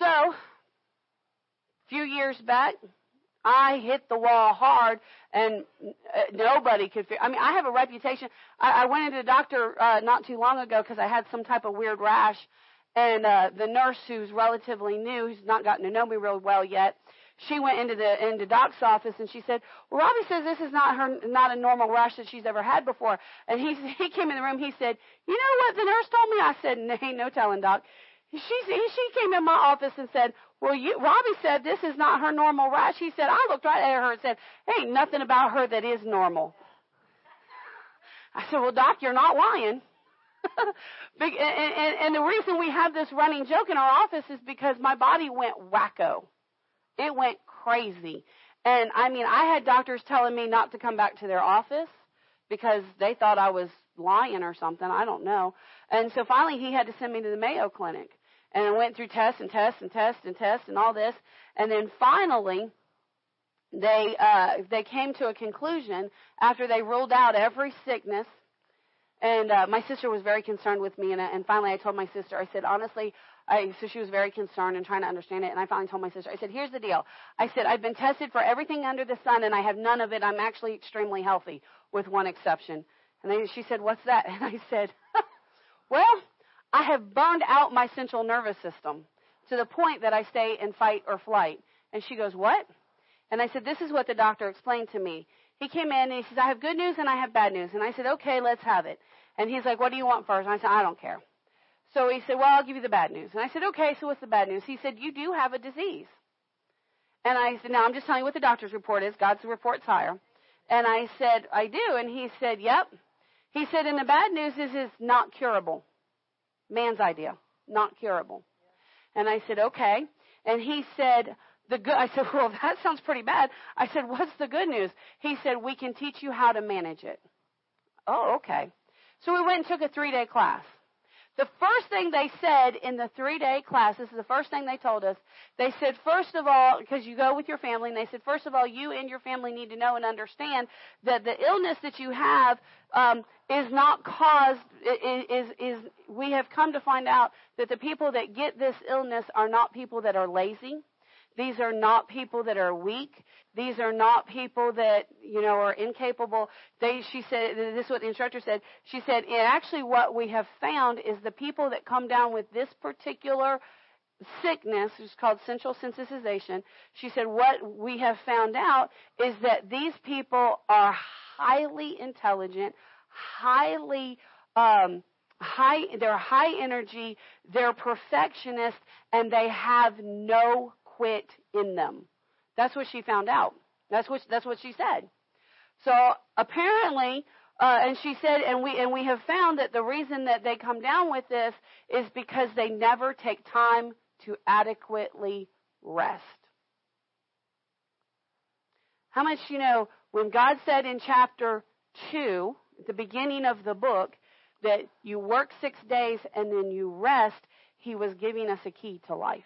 So, a few years back, I hit the wall hard, and uh, nobody could. Figure, I mean, I have a reputation. I, I went into the doctor uh, not too long ago because I had some type of weird rash, and uh, the nurse, who's relatively new, who's not gotten to know me real well yet, she went into the into Doc's office and she said, "Well, Robbie says this is not her not a normal rash that she's ever had before." And he he came in the room. He said, "You know what the nurse told me?" I said, "Ain't no telling, Doc." She she came in my office and said, well, you, Robbie said this is not her normal rash. He said, I looked right at her and said, ain't nothing about her that is normal. I said, well, Doc, you're not lying. and, and, and the reason we have this running joke in our office is because my body went wacko. It went crazy. And I mean, I had doctors telling me not to come back to their office because they thought I was lying or something. I don't know. And so finally he had to send me to the Mayo Clinic and I went through tests and tests and tests and tests and all this, and then finally they uh, they came to a conclusion after they ruled out every sickness. And uh, my sister was very concerned with me, and, and finally I told my sister, I said, honestly, I, so she was very concerned and trying to understand it. And I finally told my sister, I said, here's the deal. I said, I've been tested for everything under the sun, and I have none of it. I'm actually extremely healthy, with one exception. And they, she said, what's that? And I said, well, I have burned out my central nervous system to the point that I stay in fight or flight. And she goes, What? And I said, This is what the doctor explained to me. He came in and he says, I have good news and I have bad news. And I said, Okay, let's have it. And he's like, What do you want first? And I said, I don't care. So he said, Well, I'll give you the bad news. And I said, Okay, so what's the bad news? He said, You do have a disease. And I said, Now I'm just telling you what the doctor's report is. God's report's higher. And I said, I do. And he said, Yep. He said, And the bad news is it's not curable. Man's idea, not curable. And I said, okay. And he said, the good, I said, well, that sounds pretty bad. I said, what's the good news? He said, we can teach you how to manage it. Oh, okay. So we went and took a three day class. The first thing they said in the three day class, this is the first thing they told us. They said, first of all, because you go with your family, and they said, first of all, you and your family need to know and understand that the illness that you have um, is not caused, is, is, is, we have come to find out that the people that get this illness are not people that are lazy. These are not people that are weak. These are not people that, you know, are incapable. They, she said, this is what the instructor said. She said, and actually what we have found is the people that come down with this particular sickness, which is called central sensitization, she said, what we have found out is that these people are highly intelligent, highly, um, high, they're high energy, they're perfectionists, and they have no quit in them. That's what she found out. That's what that's what she said. So apparently, uh, and she said, and we and we have found that the reason that they come down with this is because they never take time to adequately rest. How much you know when God said in chapter two, at the beginning of the book, that you work six days and then you rest, He was giving us a key to life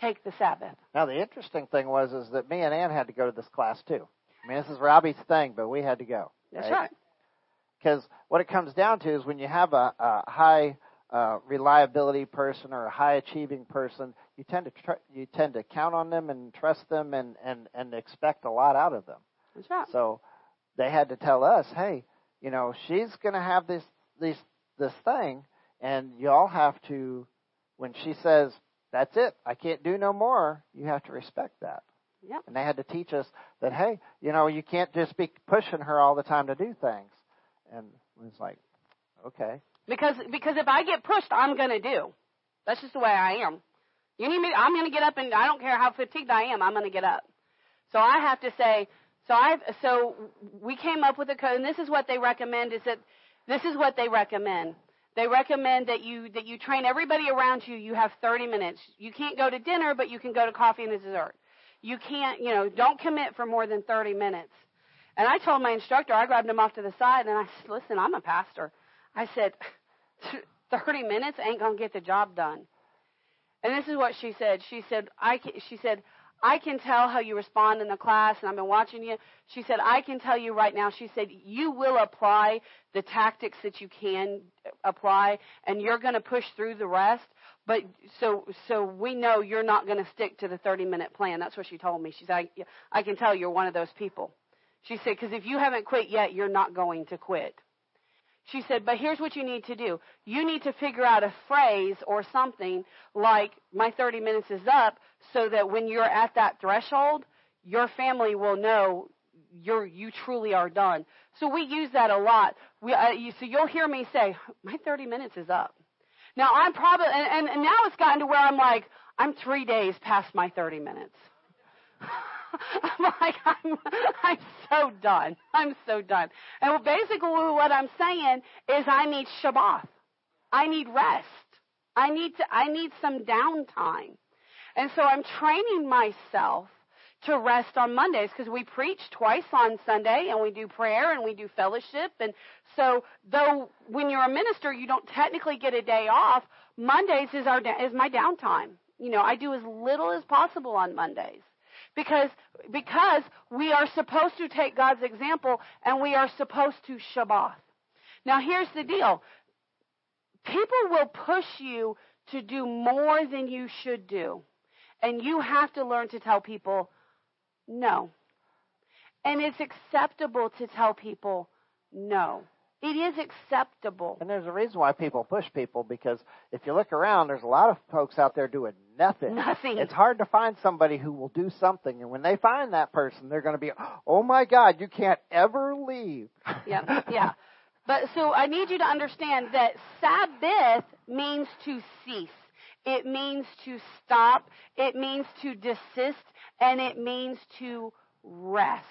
take the Sabbath. Now the interesting thing was is that me and Ann had to go to this class too. I mean, this is Robbie's thing, but we had to go. That's right. Because what it comes down to is when you have a, a high uh, reliability person or a high achieving person, you tend to tr- you tend to count on them and trust them and and and expect a lot out of them. That's right. So they had to tell us, hey, you know, she's going to have this this this thing, and y'all have to. When she says that's it. I can't do no more. You have to respect that. Yep. And they had to teach us that, hey, you know, you can't just be pushing her all the time to do things. And it's like, okay. Because because if I get pushed, I'm gonna do. That's just the way I am. You need me? I'm gonna get up, and I don't care how fatigued I am. I'm gonna get up. So I have to say. So I so we came up with a code, and this is what they recommend. Is that this is what they recommend. They recommend that you that you train everybody around you. You have 30 minutes. You can't go to dinner, but you can go to coffee and dessert. You can't, you know, don't commit for more than 30 minutes. And I told my instructor, I grabbed him off to the side and I said, "Listen, I'm a pastor." I said, "30 minutes ain't gonna get the job done." And this is what she said. She said, "I," she said, I can tell how you respond in the class, and I've been watching you. She said, I can tell you right now, she said, you will apply the tactics that you can apply, and you're going to push through the rest. But so, so we know you're not going to stick to the 30 minute plan. That's what she told me. She said, I, I can tell you're one of those people. She said, because if you haven't quit yet, you're not going to quit. She said, but here's what you need to do. You need to figure out a phrase or something like, my 30 minutes is up, so that when you're at that threshold, your family will know you're, you truly are done. So we use that a lot. We, uh, you, so you'll hear me say, my 30 minutes is up. Now I'm probably, and, and now it's gotten to where I'm like, I'm three days past my 30 minutes. I'm like, I'm, I'm so done. I'm so done. And basically what I'm saying is I need Shabbat. I need rest. I need to, I need some downtime. And so I'm training myself to rest on Mondays because we preach twice on Sunday and we do prayer and we do fellowship. And so though when you're a minister, you don't technically get a day off, Mondays is our, is my downtime. You know, I do as little as possible on Mondays because because we are supposed to take God's example and we are supposed to Shabbat. Now here's the deal. People will push you to do more than you should do. And you have to learn to tell people no. And it's acceptable to tell people no. It is acceptable. And there's a reason why people push people because if you look around, there's a lot of folks out there doing nothing. Nothing. It's hard to find somebody who will do something. And when they find that person, they're going to be, oh my God, you can't ever leave. Yeah, yeah. But so I need you to understand that Sabbath means to cease. It means to stop. It means to desist. And it means to rest.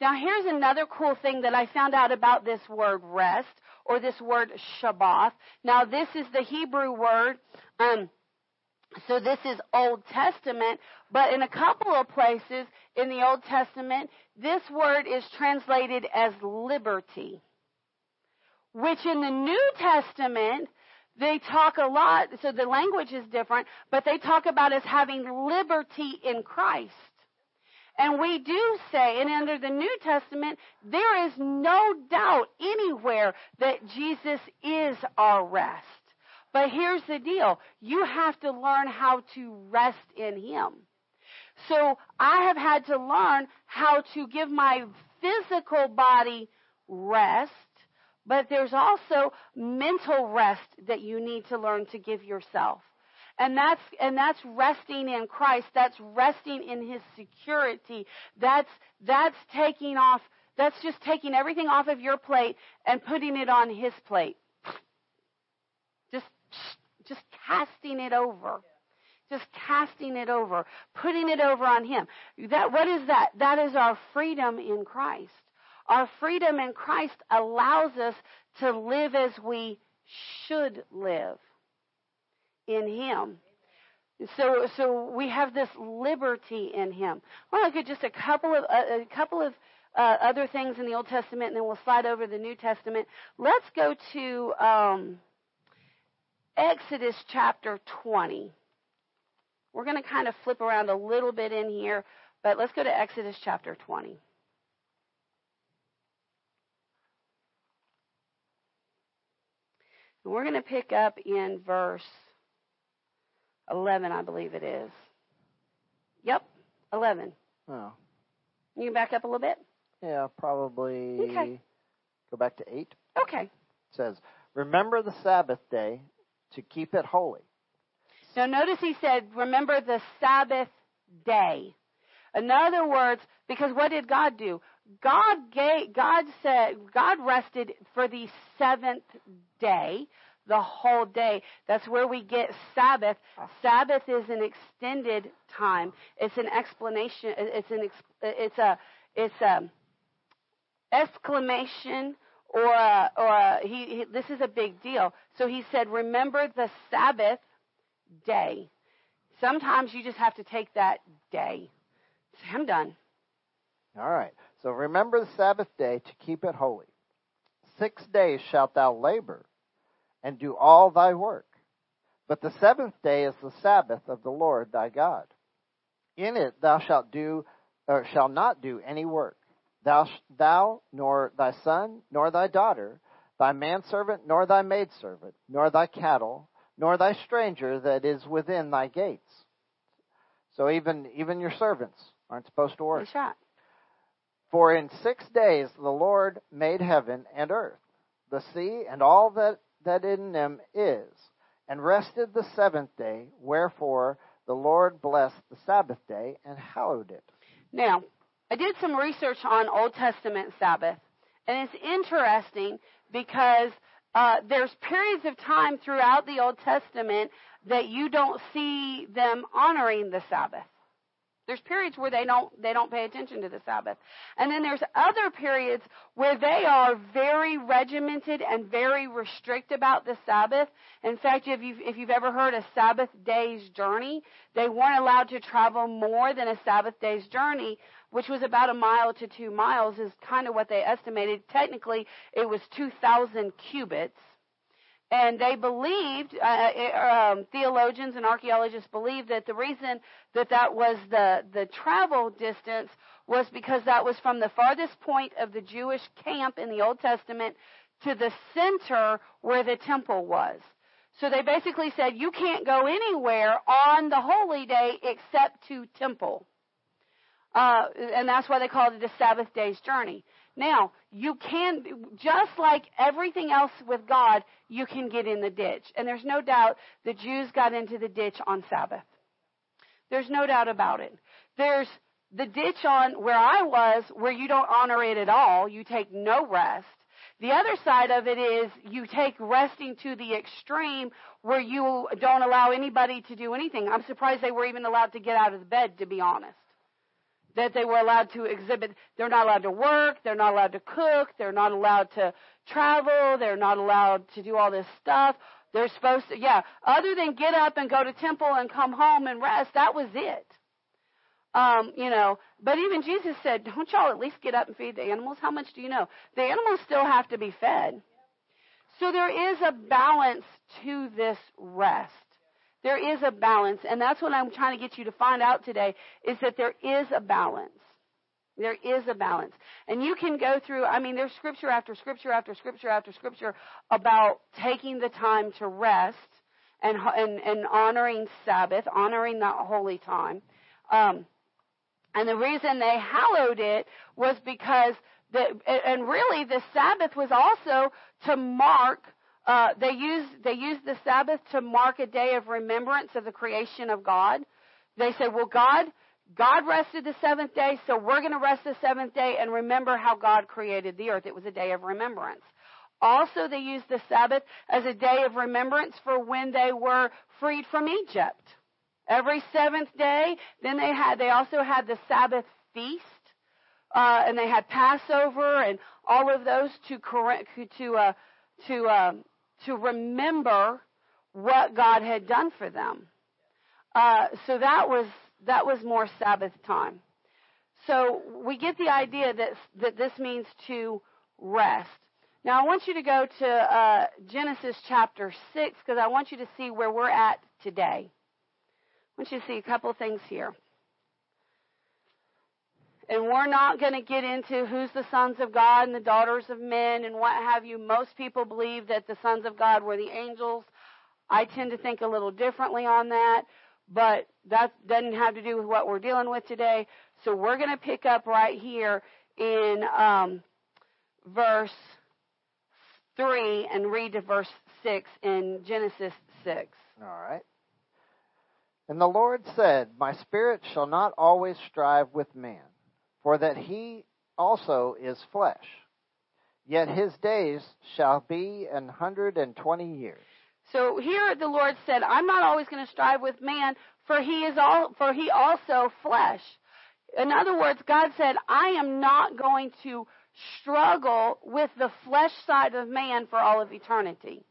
Now, here's another cool thing that I found out about this word rest or this word Shabbat. Now, this is the Hebrew word. Um, so this is Old Testament, but in a couple of places in the Old Testament, this word is translated as liberty. Which in the New Testament, they talk a lot, so the language is different, but they talk about us having liberty in Christ. And we do say, and under the New Testament, there is no doubt anywhere that Jesus is our rest. But here's the deal. You have to learn how to rest in Him. So I have had to learn how to give my physical body rest, but there's also mental rest that you need to learn to give yourself. And that's, and that's resting in Christ. That's resting in His security. That's, that's taking off, that's just taking everything off of your plate and putting it on His plate. Just, just casting it over. Just casting it over. Putting it over on Him. That, what is that? That is our freedom in Christ. Our freedom in Christ allows us to live as we should live in Him. So, so we have this liberty in Him. Well, I want to look at just a couple of a couple of uh, other things in the Old Testament, and then we'll slide over to the New Testament. Let's go to um, Exodus chapter 20. We're going to kind of flip around a little bit in here, but let's go to Exodus chapter 20. And we're going to pick up in verse 11, I believe it is. Yep, 11. Oh. You can back up a little bit? Yeah, probably Okay. go back to 8. Okay. It says, Remember the Sabbath day to keep it holy. Now notice he said, remember the Sabbath day. In other words, because what did God do? God gave, God said, God rested for the seventh day, the whole day. That's where we get Sabbath. Sabbath is an extended time. It's an explanation. It's an, it's a, it's a exclamation or a, or a, he, he, this is a big deal. So he said, remember the Sabbath day. Sometimes you just have to take that day. I'm done. All right. So remember the Sabbath day to keep it holy. Six days shalt thou labor and do all thy work. But the seventh day is the Sabbath of the Lord thy God. In it thou shalt do or shalt not do any work. Thou, thou nor thy son nor thy daughter, thy manservant nor thy maidservant, nor thy cattle, nor thy stranger that is within thy gates. So even even your servants aren't supposed to work. For in six days the Lord made heaven and earth, the sea, and all that, that in them is, and rested the seventh day. Wherefore the Lord blessed the Sabbath day and hallowed it. Now, I did some research on Old Testament Sabbath, and it's interesting because uh, there's periods of time throughout the Old Testament that you don't see them honoring the Sabbath. There's periods where they don't they don't pay attention to the Sabbath. And then there's other periods where they are very regimented and very restrict about the Sabbath. In fact, if you've if you've ever heard a Sabbath day's journey, they weren't allowed to travel more than a Sabbath day's journey, which was about a mile to 2 miles is kind of what they estimated. Technically, it was 2000 cubits and they believed uh, um, theologians and archaeologists believed that the reason that that was the the travel distance was because that was from the farthest point of the Jewish camp in the Old Testament to the center where the temple was. So they basically said you can't go anywhere on the holy day except to temple. Uh, and that's why they called it a Sabbath day's journey. Now, you can, just like everything else with God, you can get in the ditch. And there's no doubt the Jews got into the ditch on Sabbath. There's no doubt about it. There's the ditch on where I was, where you don't honor it at all. You take no rest. The other side of it is you take resting to the extreme where you don't allow anybody to do anything. I'm surprised they were even allowed to get out of the bed, to be honest that they were allowed to exhibit. They're not allowed to work. They're not allowed to cook. They're not allowed to travel. They're not allowed to do all this stuff. They're supposed to, yeah, other than get up and go to temple and come home and rest, that was it. Um, you know, but even Jesus said, don't y'all at least get up and feed the animals? How much do you know? The animals still have to be fed. So there is a balance to this rest. There is a balance, and that's what I'm trying to get you to find out today is that there is a balance. There is a balance. And you can go through, I mean, there's scripture after scripture after scripture after scripture about taking the time to rest and, and, and honoring Sabbath, honoring that holy time. Um, and the reason they hallowed it was because the, and really the Sabbath was also to mark uh, they used they used the Sabbath to mark a day of remembrance of the creation of God. They said, "Well, God God rested the seventh day, so we're going to rest the seventh day and remember how God created the earth. It was a day of remembrance. Also, they used the Sabbath as a day of remembrance for when they were freed from Egypt. Every seventh day, then they had they also had the Sabbath feast, uh, and they had Passover and all of those to to uh, to uh, to remember what God had done for them. Uh, so that was that was more Sabbath time. So we get the idea that that this means to rest. Now I want you to go to uh, Genesis chapter six because I want you to see where we're at today. I want you to see a couple things here. And we're not going to get into who's the sons of God and the daughters of men and what have you. Most people believe that the sons of God were the angels. I tend to think a little differently on that, but that doesn't have to do with what we're dealing with today. So we're going to pick up right here in um, verse 3 and read to verse 6 in Genesis 6. All right. And the Lord said, My spirit shall not always strive with man for that he also is flesh. Yet his days shall be an hundred and twenty years. So here the Lord said, I'm not always going to strive with man, for he is all for he also flesh. In other words, God said, I am not going to struggle with the flesh side of man for all of eternity.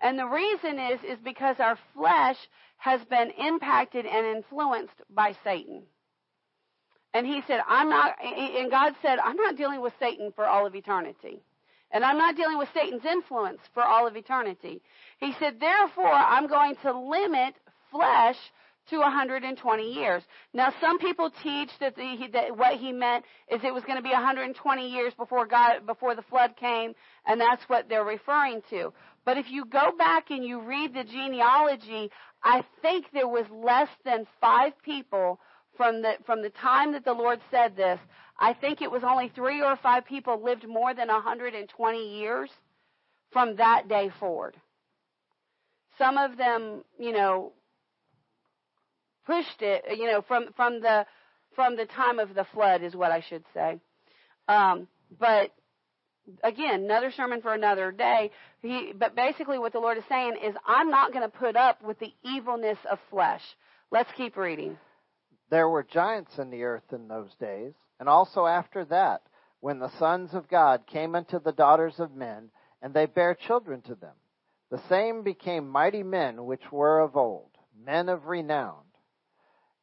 And the reason is is because our flesh has been impacted and influenced by Satan. And he said, I'm not, and God said, I'm not dealing with Satan for all of eternity. And I'm not dealing with Satan's influence for all of eternity. He said, therefore, I'm going to limit flesh to 120 years. Now, some people teach that, the, that what he meant is it was going to be 120 years before God, before the flood came, and that's what they're referring to. But if you go back and you read the genealogy, I think there was less than five people from the from the time that the Lord said this, I think it was only three or five people lived more than 120 years from that day forward. Some of them, you know, pushed it, you know, from from the from the time of the flood is what I should say. Um, but again, another sermon for another day. He, but basically, what the Lord is saying is, I'm not going to put up with the evilness of flesh. Let's keep reading. There were giants in the earth in those days, and also after that, when the sons of God came unto the daughters of men, and they bare children to them. The same became mighty men which were of old, men of renown.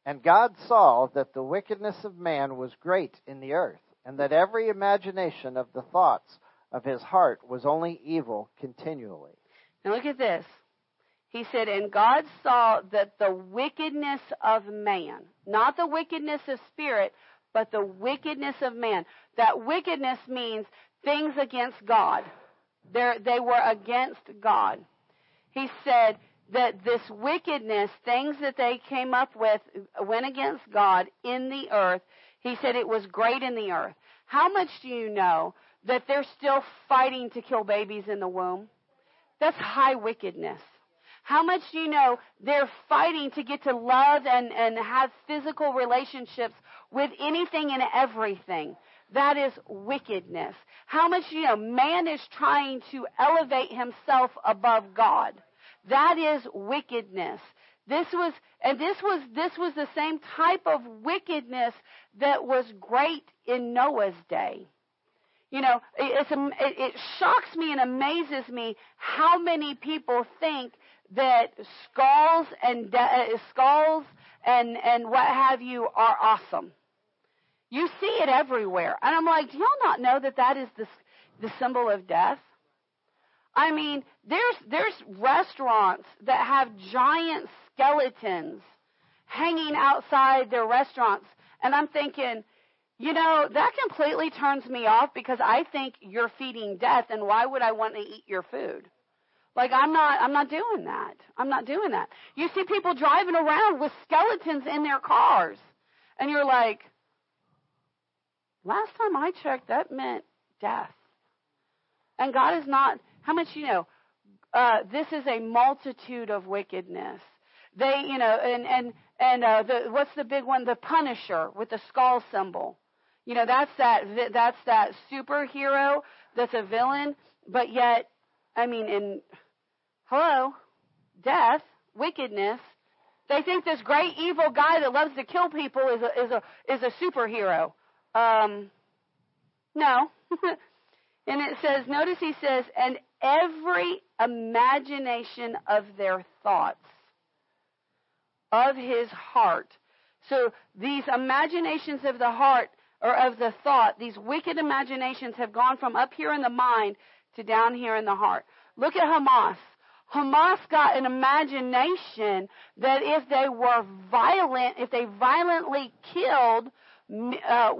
And God saw that the wickedness of man was great in the earth, and that every imagination of the thoughts of his heart was only evil continually. Now look at this. He said, And God saw that the wickedness of man, not the wickedness of spirit, but the wickedness of man. That wickedness means things against God. They're, they were against God. He said that this wickedness, things that they came up with, went against God in the earth. He said it was great in the earth. How much do you know that they're still fighting to kill babies in the womb? That's high wickedness. How much do you know they're fighting to get to love and, and have physical relationships with anything and everything? That is wickedness. How much do you know man is trying to elevate himself above God? That is wickedness. This was, and this was, this was the same type of wickedness that was great in Noah's day. You know, it, it, it shocks me and amazes me how many people think that skulls and uh, skulls and and what have you are awesome. You see it everywhere, and I'm like, do y'all not know that that is the the symbol of death? I mean, there's there's restaurants that have giant skeletons hanging outside their restaurants, and I'm thinking, you know, that completely turns me off because I think you're feeding death, and why would I want to eat your food? Like I'm not I'm not doing that. I'm not doing that. You see people driving around with skeletons in their cars. And you're like, last time I checked, that meant death. And God is not, how much you know? Uh, this is a multitude of wickedness. They, you know, and, and, and, uh, the, what's the big one? The Punisher with the skull symbol. You know, that's that, that's that superhero that's a villain, but yet, I mean, in, hello, death, wickedness, they think this great evil guy that loves to kill people is a is a is a superhero. Um, no. and it says, notice he says, and every imagination of their thoughts, of his heart. So these imaginations of the heart or of the thought, these wicked imaginations have gone from up here in the mind to down here in the heart. Look at Hamas. Hamas got an imagination that if they were violent, if they violently killed uh,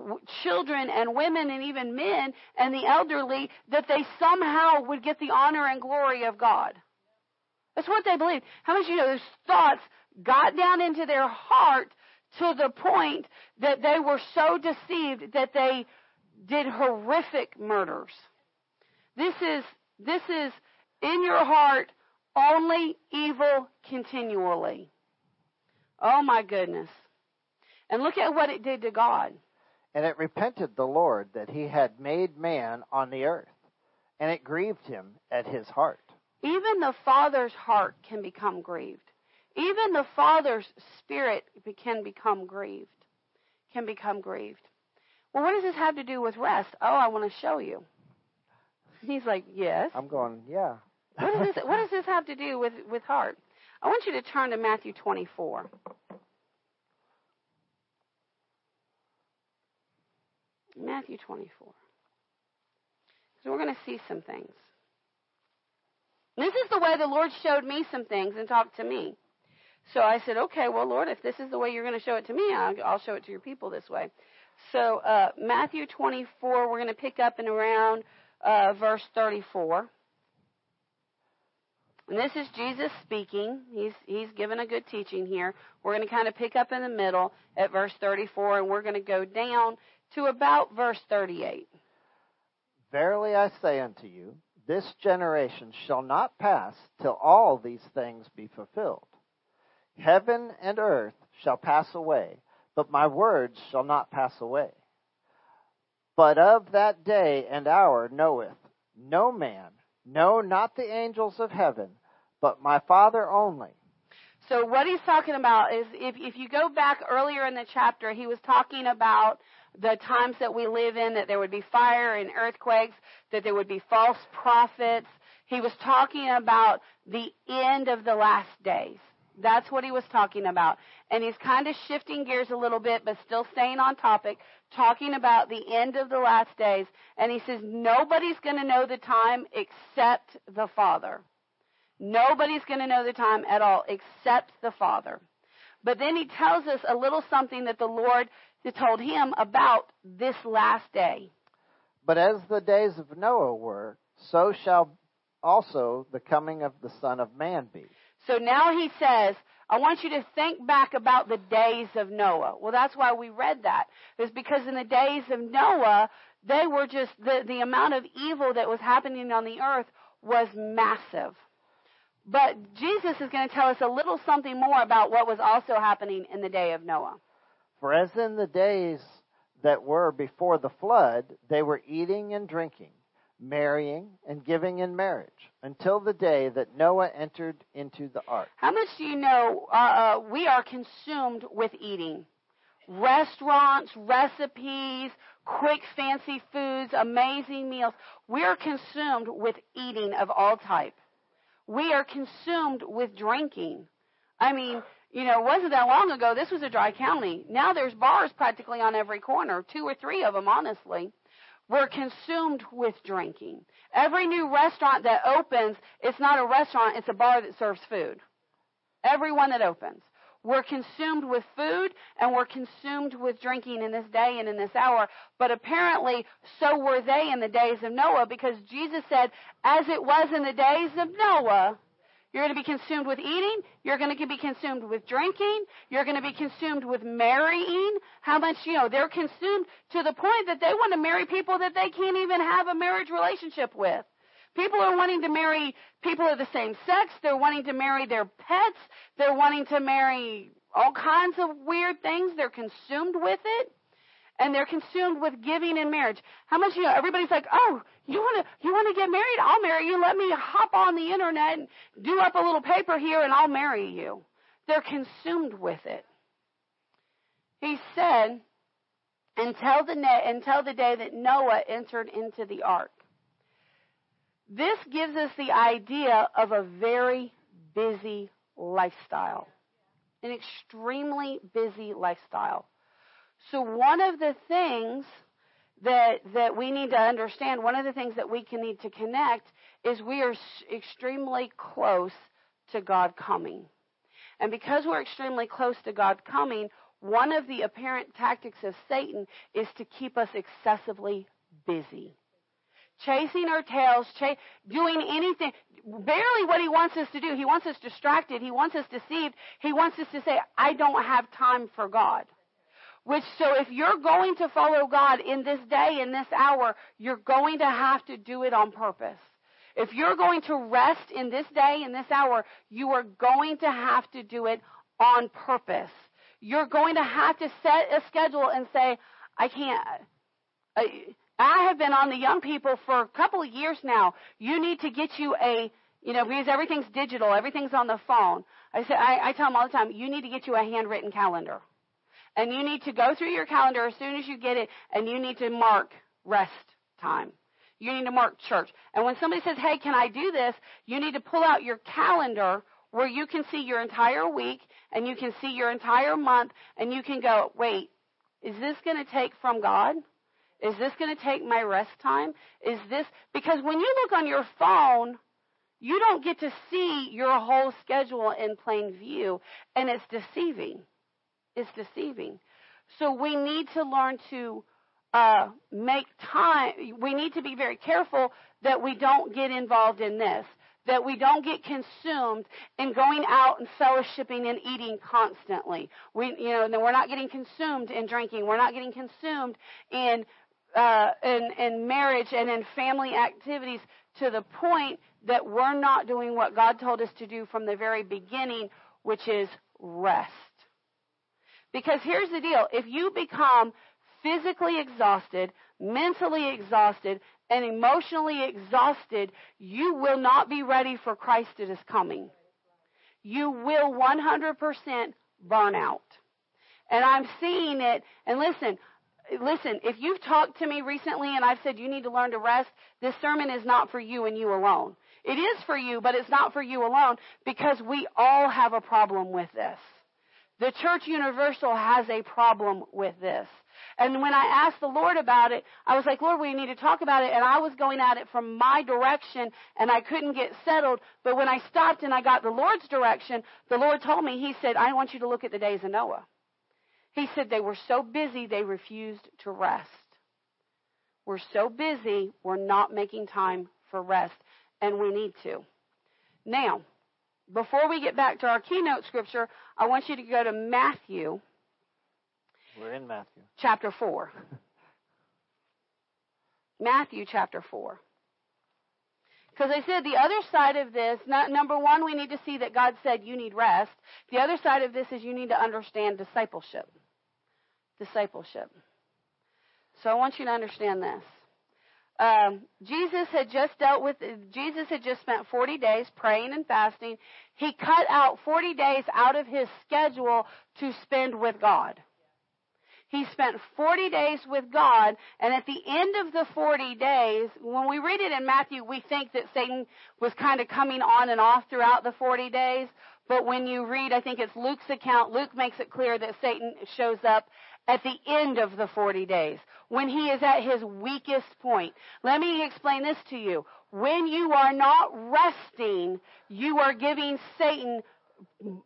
children and women and even men and the elderly, that they somehow would get the honor and glory of God. That's what they believed. How much you know those thoughts got down into their heart to the point that they were so deceived that they did horrific murders. This is this is in your heart only evil continually. Oh my goodness. And look at what it did to God. And it repented the Lord that he had made man on the earth, and it grieved him at his heart. Even the Father's heart can become grieved. Even the Father's spirit can become grieved. Can become grieved. Well, what does this have to do with rest? Oh, I want to show you. He's like, yes. I'm going, yeah. What does this, what does this have to do with, with heart? I want you to turn to Matthew 24. Matthew 24. So we're going to see some things. This is the way the Lord showed me some things and talked to me. So I said, okay, well, Lord, if this is the way you're going to show it to me, I'll, I'll show it to your people this way. So uh, Matthew 24, we're going to pick up in around uh, verse 34. And this is Jesus speaking. He's, he's given a good teaching here. We're going to kind of pick up in the middle at verse 34, and we're going to go down to about verse 38. Verily I say unto you, this generation shall not pass till all these things be fulfilled. Heaven and earth shall pass away, but my words shall not pass away. But of that day and hour knoweth no man, no, not the angels of heaven, but my Father only. So what he's talking about is if, if you go back earlier in the chapter, he was talking about the times that we live in, that there would be fire and earthquakes, that there would be false prophets. He was talking about the end of the last days. That's what he was talking about. And he's kind of shifting gears a little bit, but still staying on topic, talking about the end of the last days. And he says, nobody's going to know the time except the Father. Nobody's going to know the time at all except the Father. But then he tells us a little something that the Lord told him about this last day. But as the days of Noah were, so shall also the coming of the Son of Man be. So now he says, I want you to think back about the days of Noah. Well, that's why we read that. It's because in the days of Noah, they were just, the, the amount of evil that was happening on the earth was massive. But Jesus is going to tell us a little something more about what was also happening in the day of Noah. For as in the days that were before the flood, they were eating and drinking, marrying and giving in marriage, until the day that Noah entered into the ark. How much do you know uh, uh, we are consumed with eating? Restaurants, recipes, quick fancy foods, amazing meals. We're consumed with eating of all type we are consumed with drinking. I mean, you know, it wasn't that long ago. This was a dry county. Now there's bars practically on every corner, two or three of them, honestly. We're consumed with drinking. Every new restaurant that opens, it's not a restaurant, it's a bar that serves food. Every one that opens. We're consumed with food and we're consumed with drinking in this day and in this hour. But apparently, so were they in the days of Noah because Jesus said, as it was in the days of Noah, you're going to be consumed with eating. You're going to be consumed with drinking. You're going to be consumed with marrying. How much, you know, they're consumed to the point that they want to marry people that they can't even have a marriage relationship with. People are wanting to marry people of the same sex. They're wanting to marry their pets. They're wanting to marry all kinds of weird things. They're consumed with it. And they're consumed with giving in marriage. How much you know? Everybody's like, "Oh, you want to you want to get married? I'll marry you. Let me hop on the internet and do up a little paper here, and I'll marry you." They're consumed with it. He said, "Until the until the day that Noah entered into the ark." This gives us the idea of a very busy lifestyle, an extremely busy lifestyle. So one of the things that that we need to understand, one of the things that we can need to connect is we are extremely close to God coming. And because we're extremely close to God coming, one of the apparent tactics of Satan is to keep us excessively busy chasing our tails, ch- doing anything, barely what he wants us to do. He wants us distracted. He wants us deceived. He wants us to say, I don't have time for God. Which, so if you're going to follow God in this day, in this hour, you're going to have to do it on purpose. If you're going to rest in this day, in this hour, you are going to have to do it on purpose. You're going to have to set a schedule and say, I can't. I, I have been on the young people for a couple of years now. You need to get you a, you know, because everything's digital, everything's on the phone. I say, I, I tell them all the time, you need to get you a handwritten calendar. And you need to go through your calendar as soon as you get it, and you need to mark rest time. You need to mark church. And when somebody says, hey, can I do this? You need to pull out your calendar where you can see your entire week and you can see your entire month and you can go, wait, is this going to take from God? Is this going to take my rest time? Is this because when you look on your phone, you don't get to see your whole schedule in plain view, and it's deceiving. It's deceiving. So we need to learn to uh, make time. We need to be very careful that we don't get involved in this. That we don't get consumed in going out and fellowshipping and eating constantly. We, you know, we're not getting consumed in drinking. We're not getting consumed in uh, in, in marriage and in family activities to the point that we're not doing what God told us to do from the very beginning, which is rest. Because here's the deal if you become physically exhausted, mentally exhausted, and emotionally exhausted, you will not be ready for Christ that is coming. You will 100% burn out. And I'm seeing it, and listen, listen, if you've talked to me recently and I've said you need to learn to rest, this sermon is not for you and you alone. It is for you, but it's not for you alone because we all have a problem with this. The Church Universal has a problem with this. And when I asked the Lord about it, I was like, Lord, we need to talk about it. And I was going at it from my direction and I couldn't get settled. But when I stopped and I got the Lord's direction, the Lord told me, He said, I want you to look at the days of Noah. He said they were so busy they refused to rest. We're so busy, we're not making time for rest, and we need to. Now, before we get back to our keynote scripture, I want you to go to Matthew. We're in Matthew. Chapter 4. Matthew chapter 4. Because I said the other side of this, number one, we need to see that God said you need rest. The other side of this is you need to understand discipleship discipleship. So I want you to understand this. Um, Jesus had just dealt with, Jesus had just spent 40 days praying and fasting. He cut out 40 days out of his schedule to spend with God. He spent 40 days with God, and at the end of the 40 days, when we read it in Matthew, we think that Satan was kind of coming on and off throughout the 40 days. But when you read, I think it's Luke's account, Luke makes it clear that Satan shows up at the end of the 40 days, when he is at his weakest point. Let me explain this to you. When you are not resting, you are giving Satan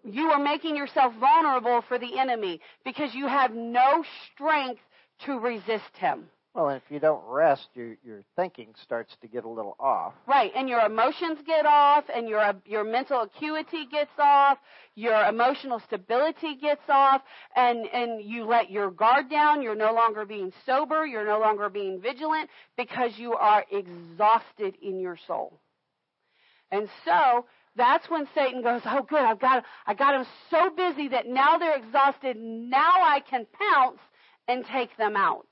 you are making yourself vulnerable for the enemy because you have no strength to resist him. Well, if you don't rest, your your thinking starts to get a little off. Right, and your emotions get off, and your your mental acuity gets off, your emotional stability gets off, and and you let your guard down. You're no longer being sober. You're no longer being vigilant because you are exhausted in your soul. And so that's when Satan goes, "Oh, good, I've got I got them so busy that now they're exhausted. Now I can pounce and take them out."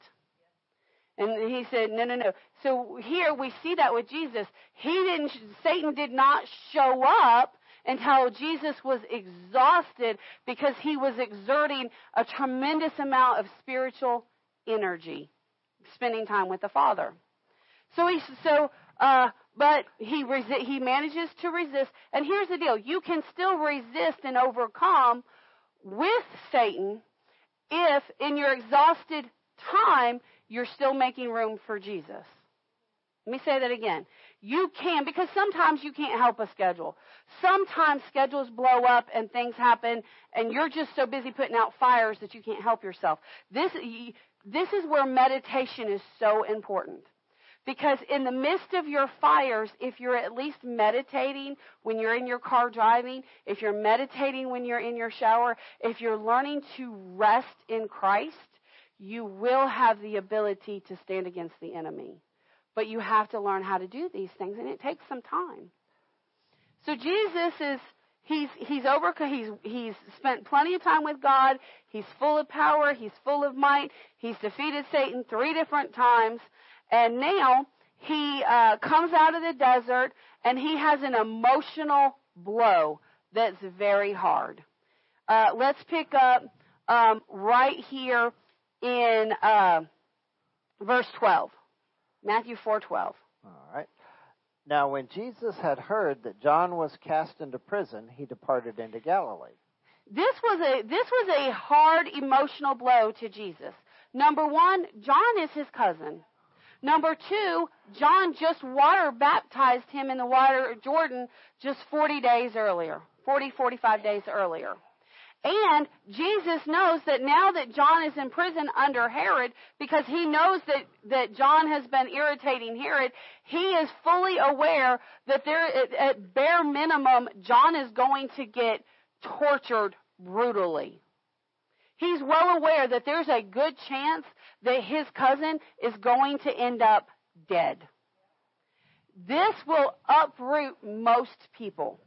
And he said, no, no, no. So here we see that with Jesus. He didn't, Satan did not show up until Jesus was exhausted because he was exerting a tremendous amount of spiritual energy, spending time with the Father. So he, so, uh, but he resi- he manages to resist. And here's the deal: you can still resist and overcome with Satan if, in your exhausted time, you're still making room for Jesus. Let me say that again. You can, because sometimes you can't help a schedule. Sometimes schedules blow up and things happen, and you're just so busy putting out fires that you can't help yourself. This, this is where meditation is so important. Because in the midst of your fires, if you're at least meditating when you're in your car driving, if you're meditating when you're in your shower, if you're learning to rest in Christ, you will have the ability to stand against the enemy. But you have to learn how to do these things, and it takes some time. So Jesus is he's he's over he's he's spent plenty of time with God. He's full of power. He's full of might. He's defeated Satan three different times, and now he uh, comes out of the desert and he has an emotional blow that's very hard. Uh, let's pick up um, right here in uh, verse 12. Matthew 4:12. All right. Now when Jesus had heard that John was cast into prison, he departed into Galilee. This was a this was a hard emotional blow to Jesus. Number 1, John is his cousin. Number 2, John just water baptized him in the water of Jordan just 40 days earlier. 40 45 days earlier. And Jesus knows that now that John is in prison under Herod, because he knows that, that John has been irritating Herod, he is fully aware that there, at bare minimum, John is going to get tortured brutally. He's well aware that there's a good chance that his cousin is going to end up dead. This will uproot most people.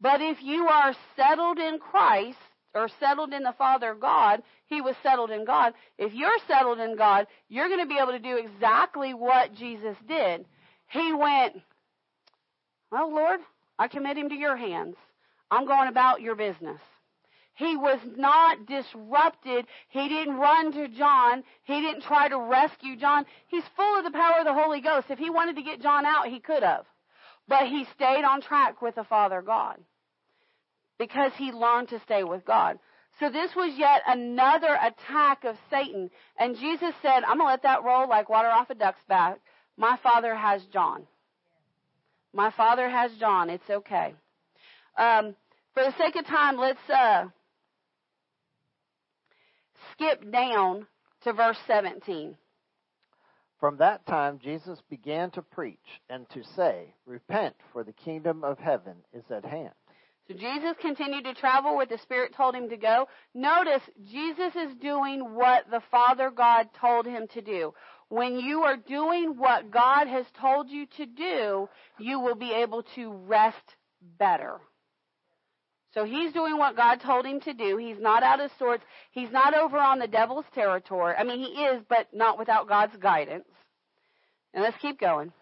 But if you are settled in Christ or settled in the Father God, he was settled in God. If you're settled in God, you're going to be able to do exactly what Jesus did. He went, Well, Lord, I commit him to your hands. I'm going about your business. He was not disrupted. He didn't run to John. He didn't try to rescue John. He's full of the power of the Holy Ghost. If he wanted to get John out, he could have. But he stayed on track with the Father God because he learned to stay with God. So this was yet another attack of Satan. And Jesus said, I'm going to let that roll like water off a duck's back. My father has John. My father has John. It's okay. Um, for the sake of time, let's uh, skip down to verse 17. From that time, Jesus began to preach and to say, Repent, for the kingdom of heaven is at hand. So Jesus continued to travel where the Spirit told him to go. Notice, Jesus is doing what the Father God told him to do. When you are doing what God has told you to do, you will be able to rest better. So he's doing what God told him to do. He's not out of sorts. He's not over on the devil's territory. I mean, he is, but not without God's guidance. And let's keep going.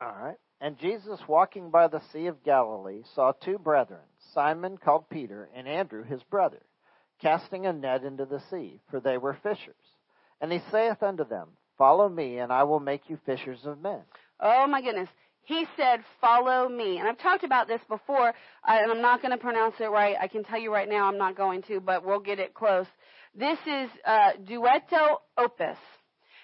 All right. And Jesus, walking by the Sea of Galilee, saw two brethren, Simon called Peter, and Andrew his brother, casting a net into the sea, for they were fishers. And he saith unto them, Follow me, and I will make you fishers of men. Oh my goodness. He said, Follow me. And I've talked about this before, and I'm not going to pronounce it right. I can tell you right now I'm not going to, but we'll get it close. This is uh, duetto opus.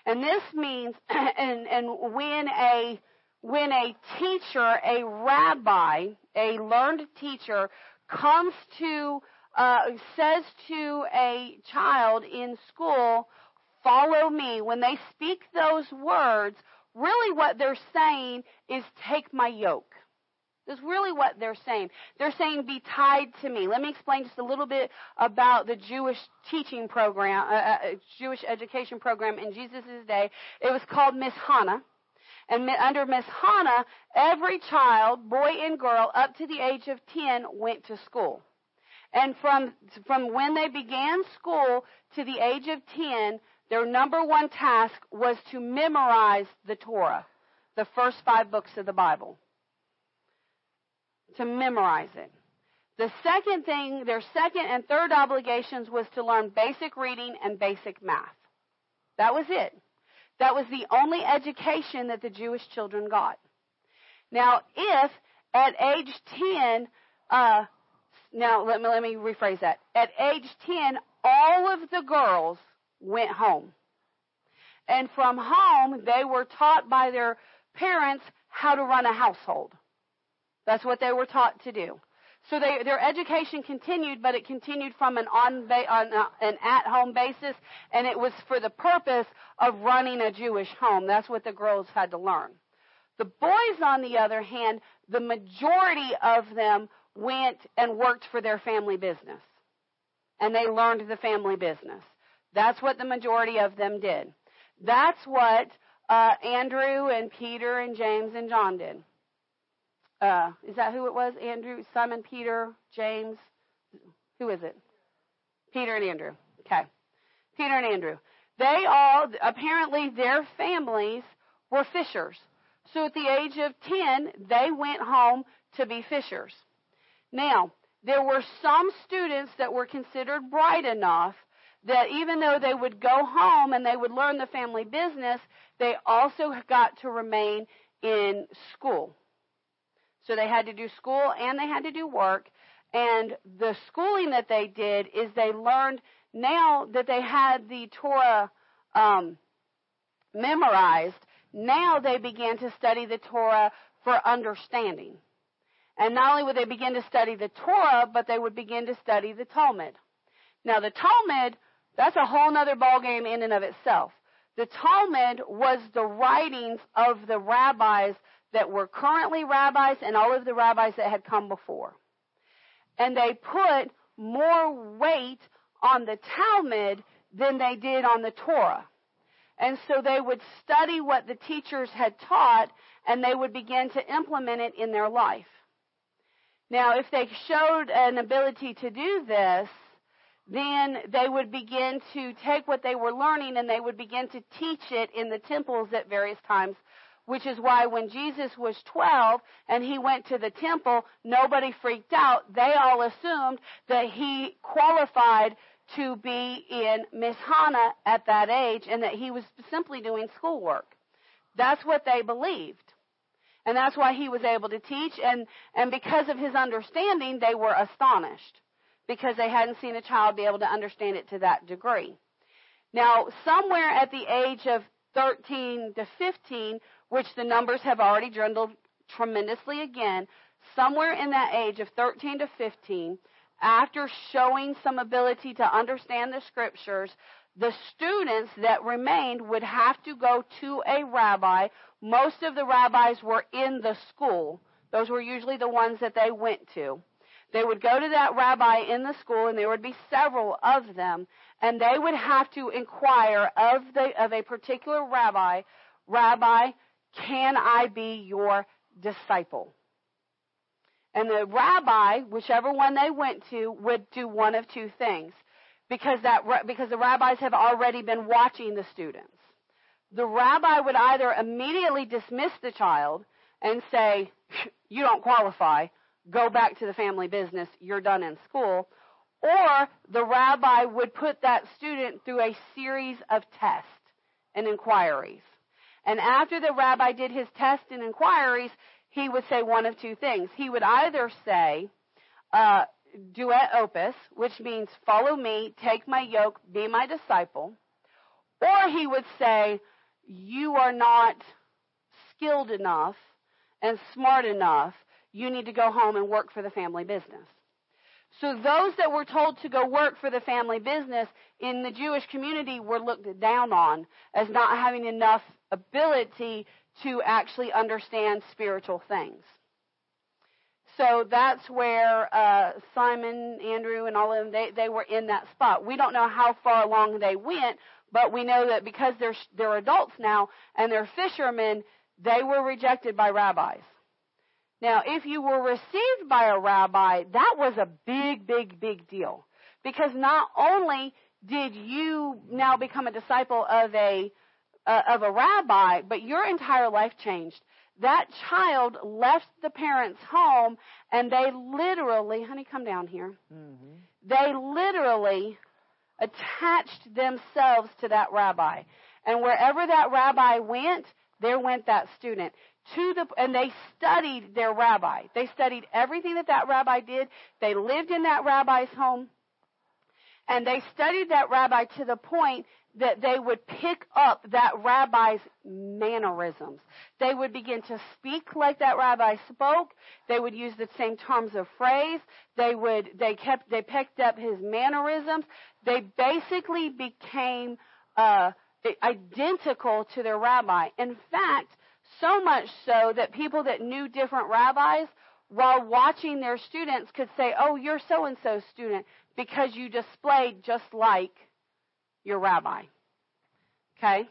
And this means, and, and when a, when a teacher, a rabbi, a learned teacher comes to, uh, says to a child in school, follow me, when they speak those words, really what they're saying is take my yoke. That's really what they're saying. They're saying be tied to me. Let me explain just a little bit about the Jewish teaching program, uh, uh, Jewish education program in Jesus' day. It was called Mishnah. And under Miss Hannah, every child, boy and girl, up to the age of 10 went to school. And from, from when they began school to the age of 10, their number one task was to memorize the Torah, the first five books of the Bible. To memorize it. The second thing, their second and third obligations was to learn basic reading and basic math. That was it. That was the only education that the Jewish children got. Now, if at age 10, uh, now let me, let me rephrase that. At age 10, all of the girls went home. And from home, they were taught by their parents how to run a household. That's what they were taught to do. So they, their education continued, but it continued from an on, on uh, an at-home basis, and it was for the purpose of running a Jewish home. That's what the girls had to learn. The boys, on the other hand, the majority of them went and worked for their family business, and they learned the family business. That's what the majority of them did. That's what uh, Andrew and Peter and James and John did. Uh, is that who it was? Andrew, Simon, Peter, James. Who is it? Peter and Andrew. Okay. Peter and Andrew. They all, apparently, their families were fishers. So at the age of 10, they went home to be fishers. Now, there were some students that were considered bright enough that even though they would go home and they would learn the family business, they also got to remain in school. So they had to do school and they had to do work. And the schooling that they did is they learned now that they had the Torah um, memorized, now they began to study the Torah for understanding. And not only would they begin to study the Torah, but they would begin to study the Talmud. Now the Talmud that's a whole other ballgame in and of itself. The Talmud was the writings of the rabbis that were currently rabbis and all of the rabbis that had come before. And they put more weight on the Talmud than they did on the Torah. And so they would study what the teachers had taught and they would begin to implement it in their life. Now, if they showed an ability to do this, then they would begin to take what they were learning and they would begin to teach it in the temples at various times. Which is why when Jesus was 12 and he went to the temple, nobody freaked out. They all assumed that he qualified to be in Miss at that age and that he was simply doing schoolwork. That's what they believed. And that's why he was able to teach and, and because of his understanding, they were astonished because they hadn't seen a child be able to understand it to that degree. Now, somewhere at the age of 13 to 15, which the numbers have already dwindled tremendously again, somewhere in that age of 13 to 15, after showing some ability to understand the scriptures, the students that remained would have to go to a rabbi. Most of the rabbis were in the school. Those were usually the ones that they went to. They would go to that rabbi in the school, and there would be several of them, and they would have to inquire of the of a particular rabbi, Rabbi, can I be your disciple? And the rabbi, whichever one they went to, would do one of two things, because that because the rabbis have already been watching the students. The rabbi would either immediately dismiss the child and say, "You don't qualify," go back to the family business, you're done in school. Or the rabbi would put that student through a series of tests and inquiries. And after the rabbi did his tests and inquiries, he would say one of two things. He would either say, uh, duet opus, which means follow me, take my yoke, be my disciple. Or he would say, you are not skilled enough and smart enough. You need to go home and work for the family business. So those that were told to go work for the family business in the Jewish community were looked down on as not having enough ability to actually understand spiritual things. So that's where uh, Simon, Andrew, and all of them they they were in that spot. We don't know how far along they went, but we know that because they're they're adults now and they're fishermen, they were rejected by rabbis. Now, if you were received by a rabbi, that was a big, big, big deal. Because not only did you now become a disciple of a, uh, of a rabbi, but your entire life changed. That child left the parents' home and they literally, honey, come down here. Mm-hmm. They literally attached themselves to that rabbi. And wherever that rabbi went, there went that student to the and they studied their rabbi. They studied everything that that rabbi did. They lived in that rabbi's home. And they studied that rabbi to the point that they would pick up that rabbi's mannerisms. They would begin to speak like that rabbi spoke. They would use the same terms of phrase. They would, they kept, they picked up his mannerisms. They basically became, uh, identical to their rabbi. In fact, so much so that people that knew different rabbis, while watching their students, could say, Oh, you're so and so student because you displayed just like your rabbi. Okay?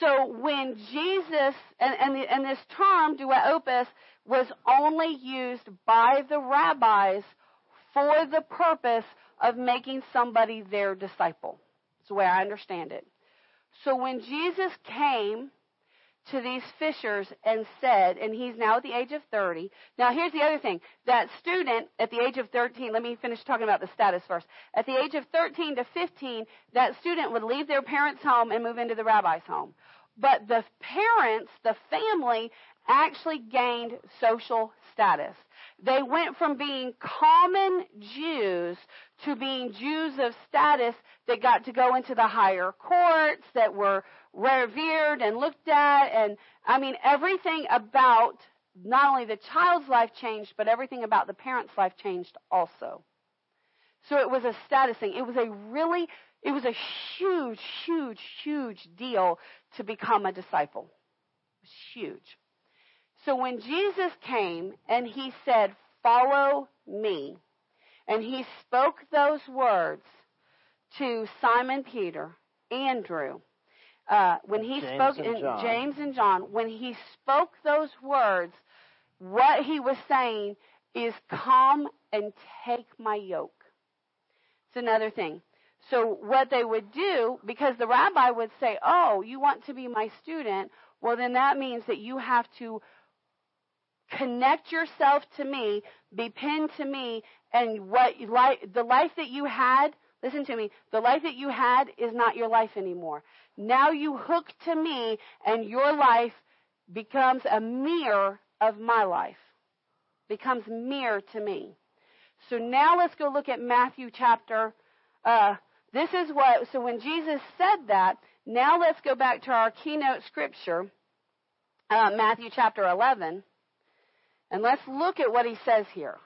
So when Jesus, and, and, the, and this term, duet opus, was only used by the rabbis for the purpose of making somebody their disciple. That's the way I understand it. So when Jesus came to these fishers and said, and he's now at the age of 30. Now, here's the other thing. That student at the age of 13, let me finish talking about the status first. At the age of 13 to 15, that student would leave their parents' home and move into the rabbi's home. But the parents, the family, actually gained social status. They went from being common Jews to being Jews of status that got to go into the higher courts, that were revered and looked at. And I mean, everything about not only the child's life changed, but everything about the parent's life changed also. So it was a status thing. It was a really, it was a huge, huge, huge deal to become a disciple. It was huge. So when Jesus came and he said, Follow me, and he spoke those words to Simon Peter, Andrew, uh, when he James spoke in. James and John, when he spoke those words, what he was saying is, "Come and take my yoke." It's another thing. So what they would do, because the rabbi would say, "Oh, you want to be my student? Well, then that means that you have to connect yourself to me, be pinned to me, and what life, the life that you had, listen to me, the life that you had is not your life anymore. Now you hook to me, and your life becomes a mirror of my life, becomes mirror to me. So now let's go look at Matthew chapter. Uh, this is what. So when Jesus said that, now let's go back to our keynote scripture, uh, Matthew chapter 11. And let's look at what he says here.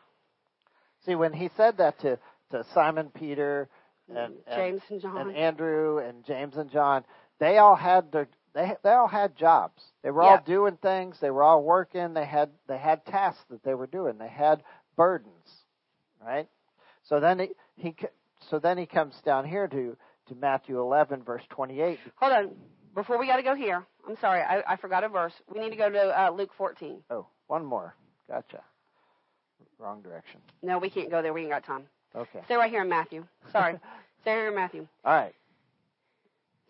See, when he said that to, to Simon Peter and, and James and John. and Andrew and James and John, they all had their they they all had jobs. They were Yeah. all doing things. They were all working. They had they had tasks that they were doing. They had burdens, right? So then he, he c- so then he comes down here to to Matthew 11 verse 28. Hold on. Before we got to go here, I'm sorry, I, I forgot a verse. We need to go to uh, Luke 14. Oh, one more. Gotcha. Wrong direction. No, we can't go there. We ain't got time. Okay. Stay right here in Matthew. Sorry. Stay here in Matthew. All right.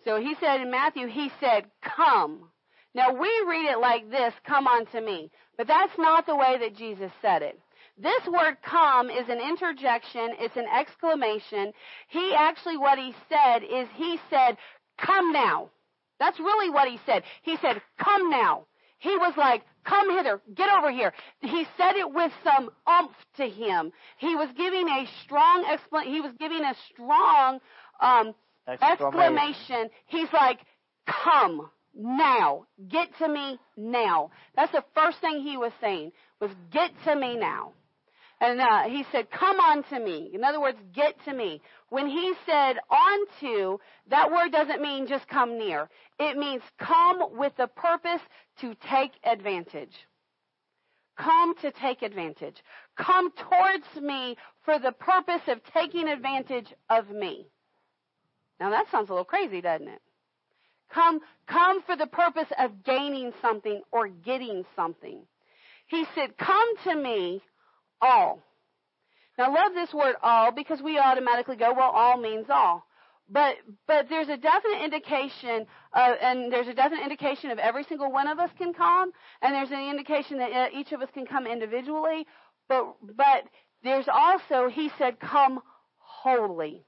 So he said in Matthew, he said, Come. Now we read it like this, come unto me. But that's not the way that Jesus said it. This word come is an interjection, it's an exclamation. He actually, what he said is he said, Come now. That's really what he said. He said, Come now. He was like, come hither, get over here. He said it with some umph to him. He was giving a strong explanation. He was giving a strong um, exclamation. exclamation. He's like, come now. Get to me now. That's the first thing he was saying was get to me now. And uh, he said, come on to me. In other words, get to me. When he said on to, that word doesn't mean just come near. It means come with the purpose to take advantage. Come to take advantage. Come towards me for the purpose of taking advantage of me. Now that sounds a little crazy, doesn't it? Come, come for the purpose of gaining something or getting something. He said, come to me all. Now, I love this word all because we automatically go, well, all means all. But but there's a definite indication, uh, and there's a definite indication of every single one of us can come, and there's an indication that uh, each of us can come individually. But but there's also, he said, come wholly,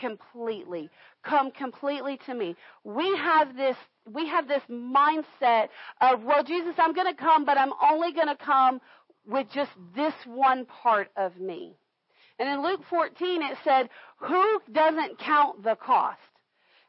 completely, come completely to me. We have this we have this mindset of, well, Jesus, I'm going to come, but I'm only going to come with just this one part of me. And in Luke 14 it said, who doesn't count the cost?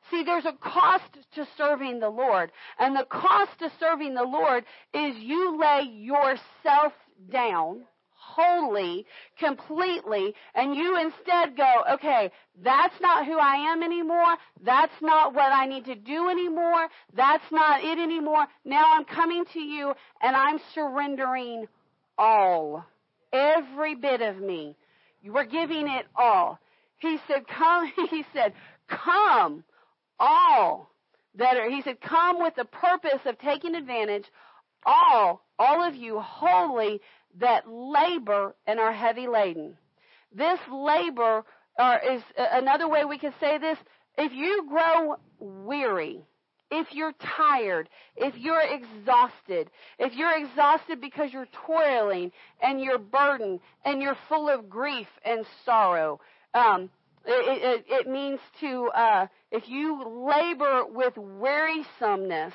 See, there's a cost to serving the Lord. And the cost to serving the Lord is you lay yourself down wholly, completely, and you instead go, okay, that's not who I am anymore. That's not what I need to do anymore. That's not it anymore. Now I'm coming to you and I'm surrendering all. Every bit of me. You were giving it all. He said, come, he said, come, all that are, he said, come with the purpose of taking advantage, all, all of you wholly that labor and are heavy laden. This labor is another way we can say this. If you grow weary, if you're tired, if you're exhausted, if you're exhausted because you're toiling and you're burdened and you're full of grief and sorrow, um, it, it, it, means to, uh, if you labor with wearisomeness,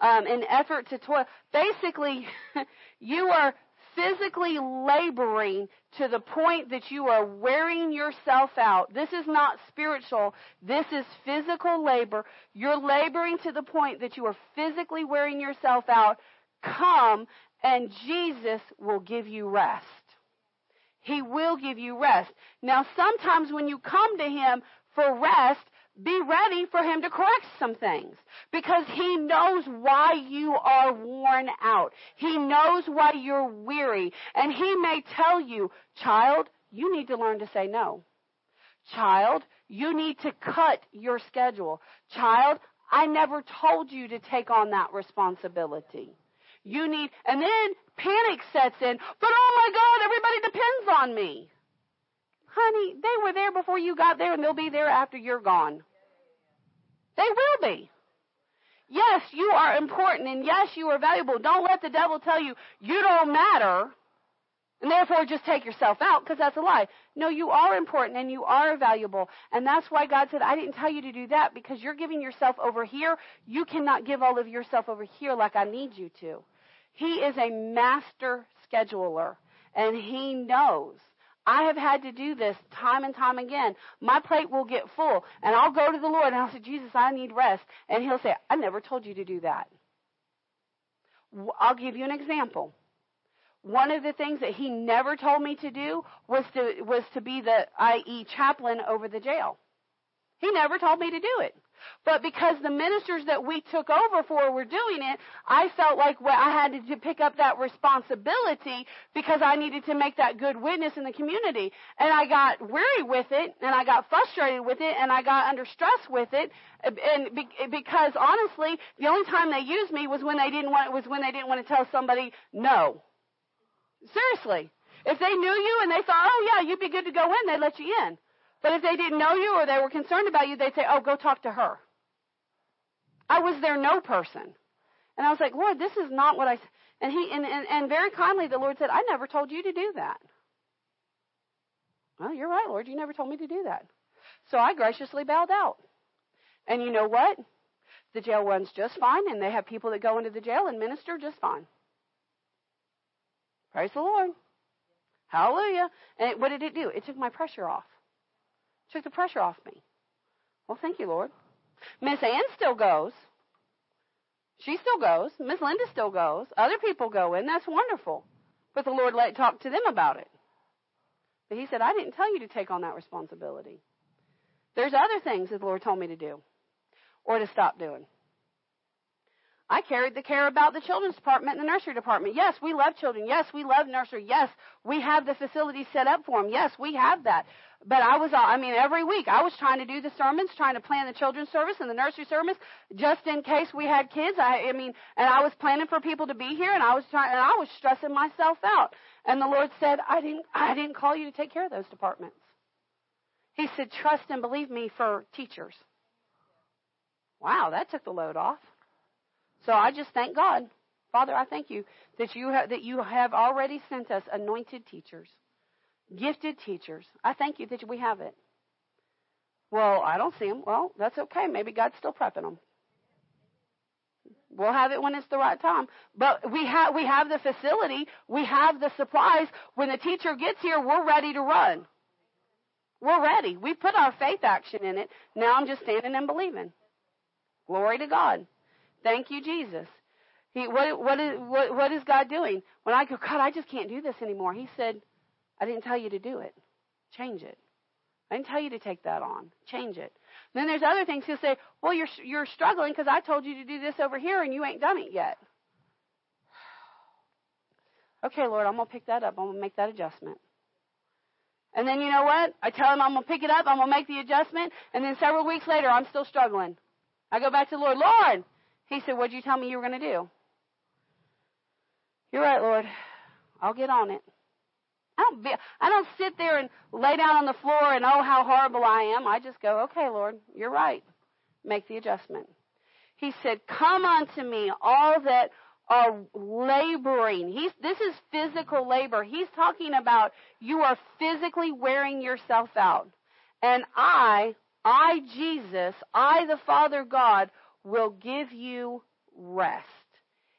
um, in effort to toil, basically, you are physically laboring to the point that you are wearing yourself out. This is not spiritual. This is physical labor. You're laboring to the point that you are physically wearing yourself out. Come and Jesus will give you rest. He will give you rest. Now sometimes when you come to Him for rest, be ready for him to correct some things because he knows why you are worn out. He knows why you're weary and he may tell you, child, you need to learn to say no. Child, you need to cut your schedule. Child, I never told you to take on that responsibility. You need, and then panic sets in, but oh my God, everybody depends on me. Honey, they were there before you got there and they'll be there after you're gone. They will be. Yes, you are important and yes, you are valuable. Don't let the devil tell you you don't matter and therefore just take yourself out because that's a lie. No, you are important and you are valuable. And that's why God said, I didn't tell you to do that because you're giving yourself over here. You cannot give all of yourself over here like I need you to. He is a master scheduler and he knows I have had to do this time and time again. My plate will get full, and I'll go to the Lord and I'll say, Jesus, I need rest. And He'll say, I never told you to do that. I'll give you an example. One of the things that He never told me to do was to, was to be the IE chaplain over the jail. He never told me to do it. But because the ministers that we took over for were doing it, I felt like well, I had to pick up that responsibility because I needed to make that good witness in the community. And I got weary with it, and I got frustrated with it, and I got under stress with it. And because honestly, the only time they used me was when they didn't want was when they didn't want to tell somebody no. Seriously. If they knew you and they thought, oh yeah, you'd be good to go in, they'd let you in. But if they didn't know you or they were concerned about you, they'd say, Oh, go talk to her. I was their no person. And I was like, Lord, this is not what I. And he and, and, and very kindly the Lord said, I never told you to do that. Well, you're right, Lord. You never told me to do that. So I graciously bowed out. And you know what? the jail runs just fine, and they have people that go into the jail and minister just fine. Praise the Lord. Hallelujah. And what did it do? It took my pressure off. Took the pressure off me. Well, thank you, Lord. Miss Ann still goes. She still goes. Miss Linda still goes. Other people go in. That's wonderful. But the Lord let talk to them about it. But He said, I didn't tell you to take on that responsibility. There's other things that the Lord told me to do or to stop doing. I carried the care about the children's department and the nursery department. Yes, we love children. Yes, we love nursery. Yes, we have the facilities set up for them. Yes, we have that. But I was, uh, I mean, every week I was trying to do the sermons, trying to plan the children's service and the nursery service, just in case we had kids. I, I mean, and I was planning for people to be here, and I was trying, and I was stressing myself out. And the Lord said, I didn't, I didn't call you to take care of those departments. He said, trust and believe me for teachers. Wow, that took the load off. So I just thank God. Father, I thank you that you have, that you have already sent us anointed teachers, gifted teachers. I thank you that we have it. Well, I don't see them. Well, that's okay. Maybe God's still prepping them. We'll have it when it's the right time. But we have we have the facility, we have the supplies. When the teacher gets here, we're ready to run. We're ready. We put our faith action in it. Now I'm just standing and believing. Glory to God. Thank you, Jesus. He, what, what, is, what, what is God doing? When I go, God, I just can't do this anymore. He said, I didn't tell you to do it. Change it. I didn't tell you to take that on. Change it. then there's other things. He'll say, well, you're, you're struggling because I told you to do this over here and you ain't done it yet. Okay, Lord, I'm going to pick that up. I'm going to make that adjustment. And then you know what? I tell him I'm going to pick it up. I'm going to make the adjustment. And then several weeks later, I'm still struggling. I go back to the Lord. Lord, he said, What'd you tell me you were going to do? You're right, Lord. I'll get on it. I don't, be, I don't sit there and lay down on the floor and, oh, how horrible I am. I just go, okay, Lord, you're right. Make the adjustment. He said, Come unto me, all that are laboring. He's, this is physical labor. He's talking about you are physically wearing yourself out. And I, I, Jesus, I, the Father God, will give you rest.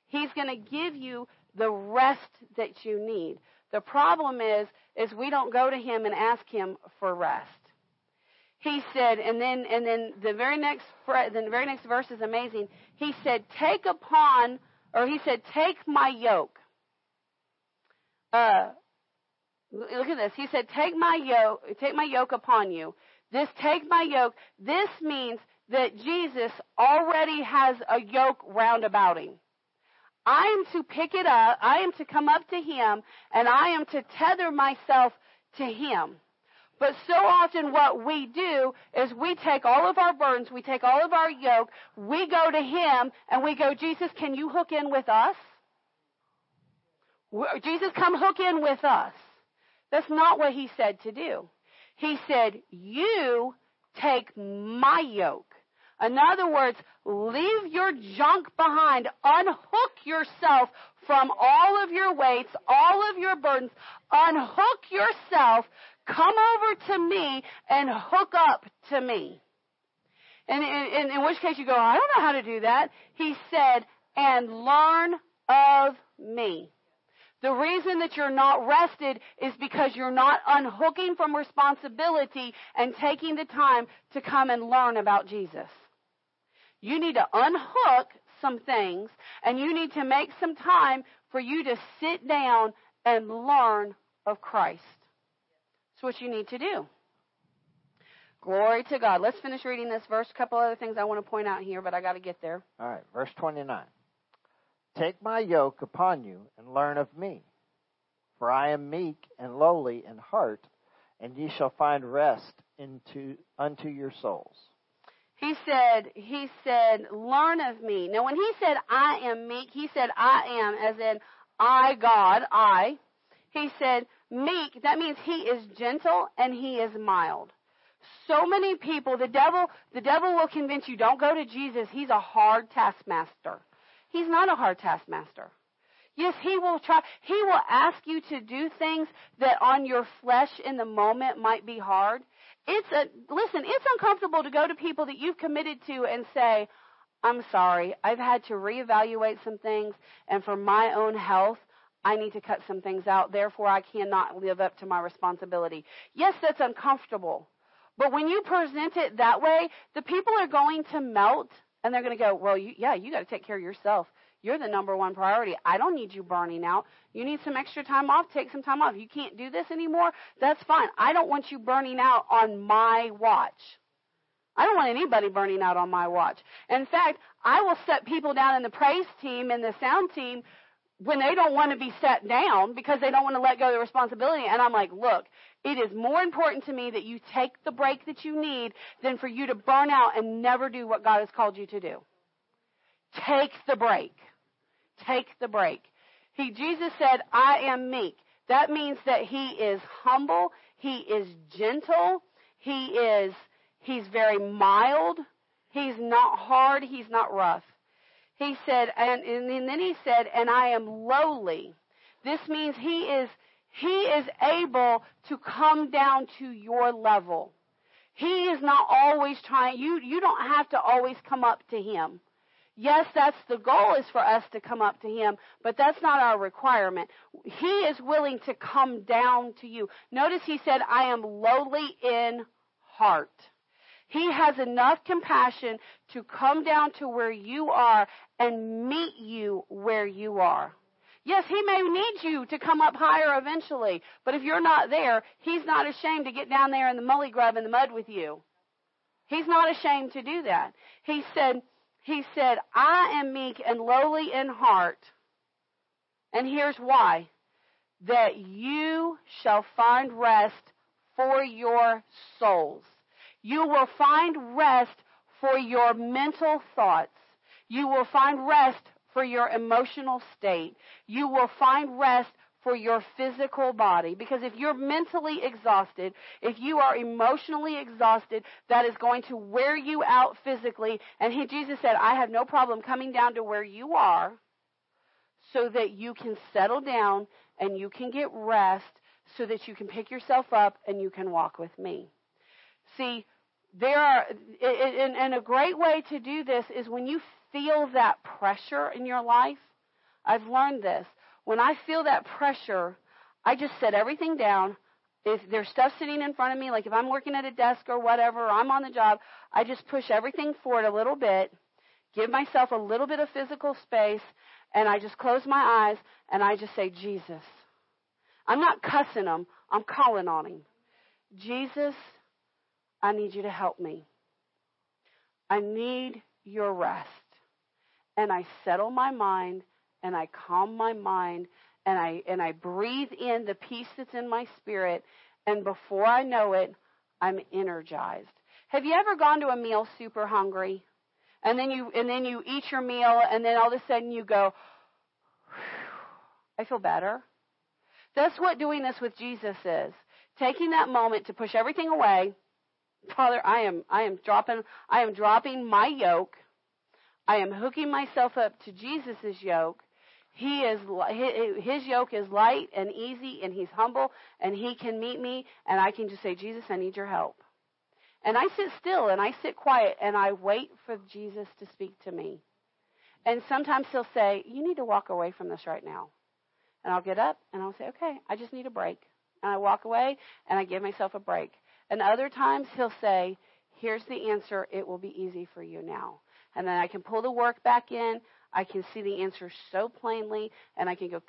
He's going to give you the rest that you need. The problem is, is we don't go to him and ask him for rest. He said, and then, and then the very next, the very next verse is amazing. He said, take upon, or he said, take my yoke. Uh, look at this. He said, take my yoke, take my yoke upon you. This take my yoke, this means that Jesus already has a yoke round about him. I am to pick it up, I am to come up to him, and I am to tether myself to him. But so often what we do is we take all of our burdens, we take all of our yoke, we go to him and we go, Jesus, can you hook in with us? Jesus, come hook in with us. That's not what he said to do. He said, you take my yoke. In other words, leave your junk behind. Unhook yourself from all of your weights, all of your burdens. Unhook yourself. Come over to me and hook up to me. And in, in, in which case you go, I don't know how to do that. He said, and learn of me. The reason that you're not rested is because you're not unhooking from responsibility and taking the time to come and learn about Jesus. You need to unhook some things and you need to make some time for you to sit down and learn of Christ. That's what you need to do. Glory to God. Let's finish reading this verse. A couple other things I want to point out here, but I got to get there. All right, verse 29. Take my yoke upon you and learn of me. For I am meek and lowly in heart, and ye shall find rest into unto your souls. He said, he said, learn of me. Now when he said I am meek, he said I am as in I God, I. He said meek, that means he is gentle and he is mild. So many people, the devil, the devil will convince you don't go to Jesus. He's a hard taskmaster. He's not a hard taskmaster. Yes, he will try, he will ask you to do things that on your flesh in the moment might be hard. It's a, listen, it's uncomfortable to go to people that you've committed to and say, I'm sorry. I've had to reevaluate some things, and for my own health, I need to cut some things out. Therefore, I cannot live up to my responsibility. Yes, that's uncomfortable. But when you present it that way, the people are going to melt and they're going to go, well, you, yeah, you got to take care of yourself. You're the number one priority. I don't need you burning out. You need some extra time off. Take some time off. You can't do this anymore. That's fine. I don't want you burning out on my watch. I don't want anybody burning out on my watch. In fact, I will set people down in the praise team and the sound team when they don't want to be set down because they don't want to let go of the responsibility. And I'm like, look, it is more important to me that you take the break that you need than for you to burn out and never do what God has called you to do. Take the break. Take the break. He, Jesus said, I am meek. That means that he is humble. He is gentle. He is, he's very mild. He's not hard. He's not rough. He said, and, and then he said, and I am lowly. This means he is, he is able to come down to your level. He is not always trying, you, you don't have to always come up to him. Yes, that's the goal is for us to come up to him, but that's not our requirement. He is willing to come down to you. Notice he said, I am lowly in heart. He has enough compassion to come down to where you are and meet you where you are. Yes, he may need you to come up higher eventually, but if you're not there, he's not ashamed to get down there in the mully grub in the mud with you. He's not ashamed to do that. He said, he said, I am meek and lowly in heart. And here's why. That you shall find rest for your souls. You will find rest for your mental thoughts. You will find rest for your emotional state. You will find rest for your physical body. Because if you're mentally exhausted, if you are emotionally exhausted, that is going to wear you out physically. And he, Jesus said, I have no problem coming down to where you are so that you can settle down and you can get rest so that you can pick yourself up and you can walk with me. See, there are, and, and a great way to do this is when you feel that pressure in your life. I've learned this. When I feel that pressure, I just set everything down. If there's stuff sitting in front of me, like if I'm working at a desk or whatever, or I'm on the job, I just push everything forward a little bit, give myself a little bit of physical space, and I just close my eyes and I just say, Jesus. I'm not cussing him, I'm calling on him. Jesus, I need you to help me. I need your rest. And I settle my mind and I calm my mind and I and I breathe in the peace that's in my spirit and before I know it, I'm energized. Have you ever gone to a meal super hungry? And then you and then you eat your meal and then all of a sudden you go I feel better. That's what doing this with Jesus is. Taking that moment to push everything away Father, I am I am dropping I am dropping my yoke. I am hooking myself up to Jesus' yoke. He is his yoke is light and easy and he's humble and he can meet me and I can just say, "Jesus, I need your help." And I sit still and I sit quiet and I wait for Jesus to speak to me. And sometimes he'll say, "You need to walk away from this right now." And I'll get up and I'll say, "Okay, I just need a break." And I walk away and I give myself a break. And other times he'll say, Here's the answer. It will be easy for you now. And then I can pull the work back in. I can see the answer so plainly, and I can go,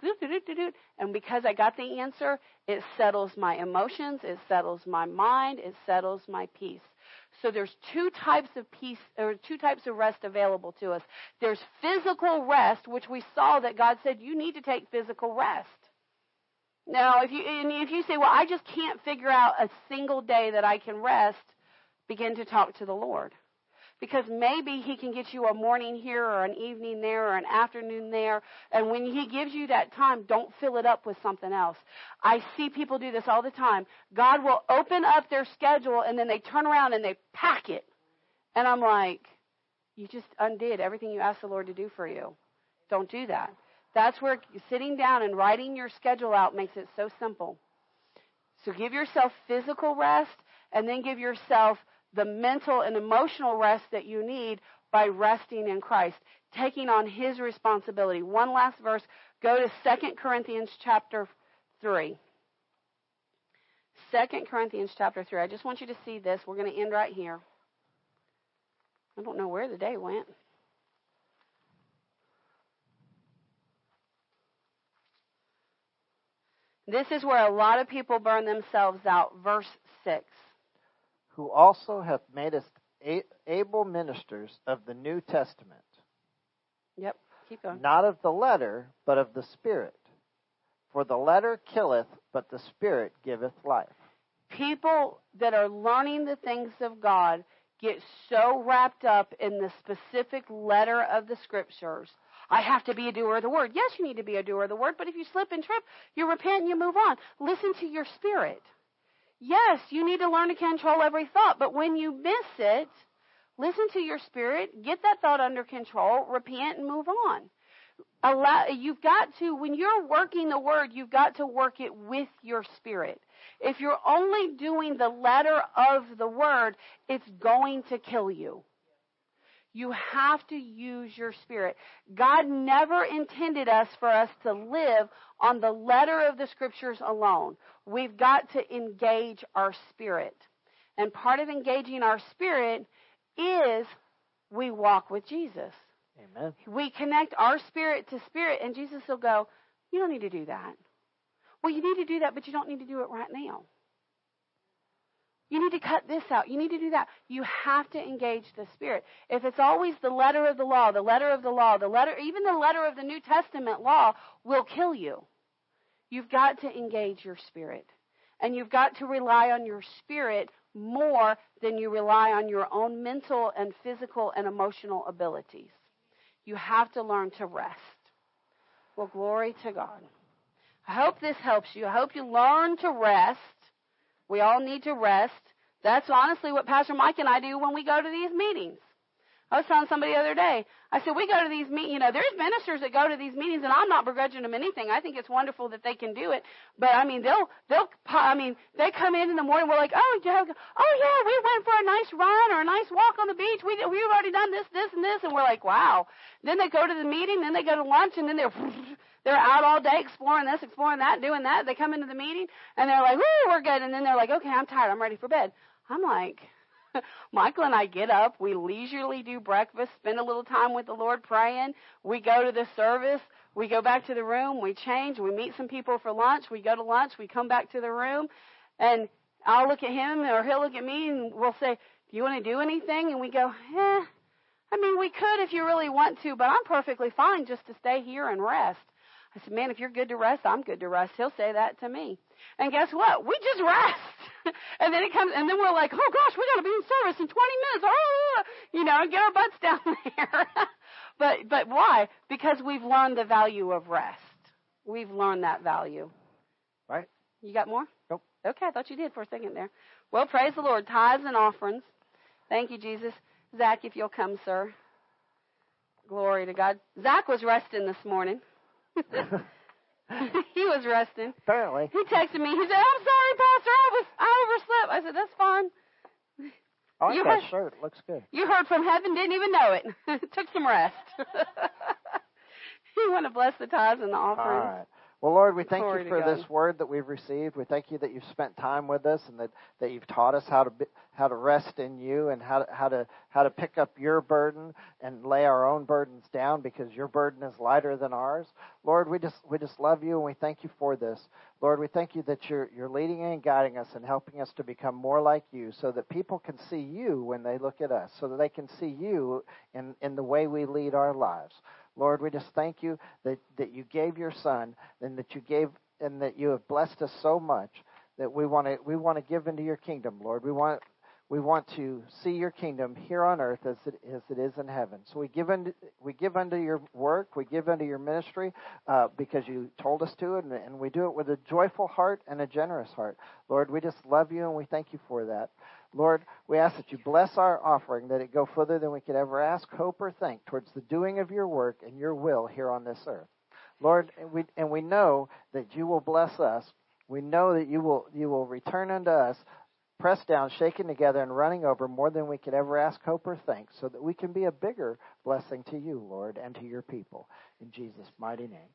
and because I got the answer, it settles my emotions, it settles my mind, it settles my peace. So there's two types of peace, or two types of rest available to us. There's physical rest, which we saw that God said you need to take physical rest. Now, if you if you say, "Well, I just can't figure out a single day that I can rest," begin to talk to the Lord. Because maybe he can get you a morning here or an evening there or an afternoon there. And when he gives you that time, don't fill it up with something else. I see people do this all the time. God will open up their schedule and then they turn around and they pack it. And I'm like, you just undid everything you asked the Lord to do for you. Don't do that. That's where sitting down and writing your schedule out makes it so simple. So give yourself physical rest and then give yourself the mental and emotional rest that you need by resting in Christ, taking on his responsibility. One last verse. Go to 2 Corinthians chapter 3. 2 Corinthians chapter 3. I just want you to see this. We're going to end right here. I don't know where the day went. This is where a lot of people burn themselves out. Verse 6. Who also hath made us able ministers of the New Testament. Yep, keep going. Not of the letter, but of the Spirit. For the letter killeth, but the Spirit giveth life. People that are learning the things of God get so wrapped up in the specific letter of the Scriptures I have to be a doer of the word. Yes, you need to be a doer of the word, but if you slip and trip, you repent and you move on. Listen to your spirit. Yes, you need to learn to control every thought, but when you miss it, listen to your spirit, get that thought under control, repent and move on. Allow, you've got to, when you're working the word, you've got to work it with your spirit. If you're only doing the letter of the word, it's going to kill you. You have to use your spirit. God never intended us for us to live on the letter of the scriptures alone. We've got to engage our spirit. And part of engaging our spirit is we walk with Jesus. Amen. We connect our spirit to spirit, and Jesus will go, You don't need to do that. Well, you need to do that, but you don't need to do it right now. You need to cut this out. You need to do that. You have to engage the Spirit. If it's always the letter of the law, the letter of the law, the letter, even the letter of the New Testament law will kill you. You've got to engage your spirit. And you've got to rely on your spirit more than you rely on your own mental and physical and emotional abilities. You have to learn to rest. Well, glory to God. I hope this helps you. I hope you learn to rest we all need to rest. That's honestly what Pastor Mike and I do when we go to these meetings. I was telling somebody the other day, I said, we go to these meetings, you know, there's ministers that go to these meetings and I'm not begrudging them anything. I think it's wonderful that they can do it. But I mean, they'll, they'll, I mean, they come in in the morning, we're like, oh, yeah, oh yeah, we went for a nice run or a nice walk on the beach. We, we've already done this, this, and this. And we're like, wow. Then they go to the meeting, then they go to lunch, and then they're, they're out all day exploring this, exploring that, doing that. They come into the meeting and they're like, "Woo, we're good." And then they're like, "Okay, I'm tired. I'm ready for bed." I'm like, Michael and I get up, we leisurely do breakfast, spend a little time with the Lord praying. We go to the service, we go back to the room, we change, we meet some people for lunch, we go to lunch, we come back to the room, and I'll look at him or he'll look at me and we'll say, "Do you want to do anything?" And we go, "Eh, I mean, we could if you really want to, but I'm perfectly fine just to stay here and rest." I said, man, if you're good to rest, I'm good to rest. He'll say that to me. And guess what? We just rest. and then it comes, and then we're like, oh gosh, we got to be in service in 20 minutes. Oh, you know, and get our butts down there. but, but why? Because we've learned the value of rest. We've learned that value. Right. You got more? Nope. Okay, I thought you did for a second there. Well, praise the Lord. Tithes and offerings. Thank you, Jesus. Zach, if you'll come, sir. Glory to God. Zach was resting this morning. he was resting. Apparently. He texted me. He said, "I'm sorry, Pastor. I was I overslept." I said, "That's fine." Oh, I like you that heard, shirt. It looks good. You heard from heaven, didn't even know it. Took some rest. you want to bless the tithes and the offerings. All right. Well, Lord, we thank Glory you for this word that we've received. We thank you that you've spent time with us and that, that you've taught us how to be, how to rest in you and how to, how to how to pick up your burden and lay our own burdens down because your burden is lighter than ours. Lord, we just we just love you and we thank you for this. Lord, we thank you that you're you're leading and guiding us and helping us to become more like you so that people can see you when they look at us, so that they can see you in, in the way we lead our lives. Lord, we just thank you that, that you gave your son and that you gave and that you have blessed us so much that we want to we want to give into your kingdom, Lord. We want we want to see your kingdom here on earth as it, as it is in heaven. So we give unto, we give unto your work, we give unto your ministry uh, because you told us to, and, and we do it with a joyful heart and a generous heart. Lord, we just love you and we thank you for that. Lord, we ask that you bless our offering, that it go further than we could ever ask, hope, or think towards the doing of your work and your will here on this earth. Lord, and we, and we know that you will bless us. We know that you will, you will return unto us pressed down, shaken together, and running over more than we could ever ask, hope, or think, so that we can be a bigger blessing to you, Lord, and to your people. In Jesus' mighty name.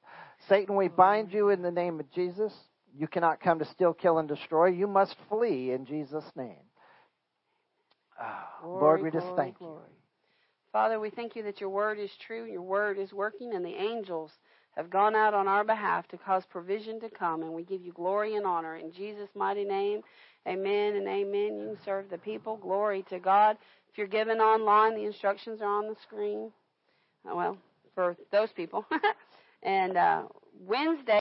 Satan, we bind you in the name of Jesus. You cannot come to steal, kill, and destroy. You must flee in Jesus' name. Oh, Glory, Lord, we just thank glory. you. Father, we thank you that your word is true, your word is working, and the angels have gone out on our behalf to cause provision to come, and we give you glory and honor. In Jesus' mighty name, amen and amen. You serve the people. Glory to God. If you're given online, the instructions are on the screen. Uh, Well, for those people. and uh, Wednesday,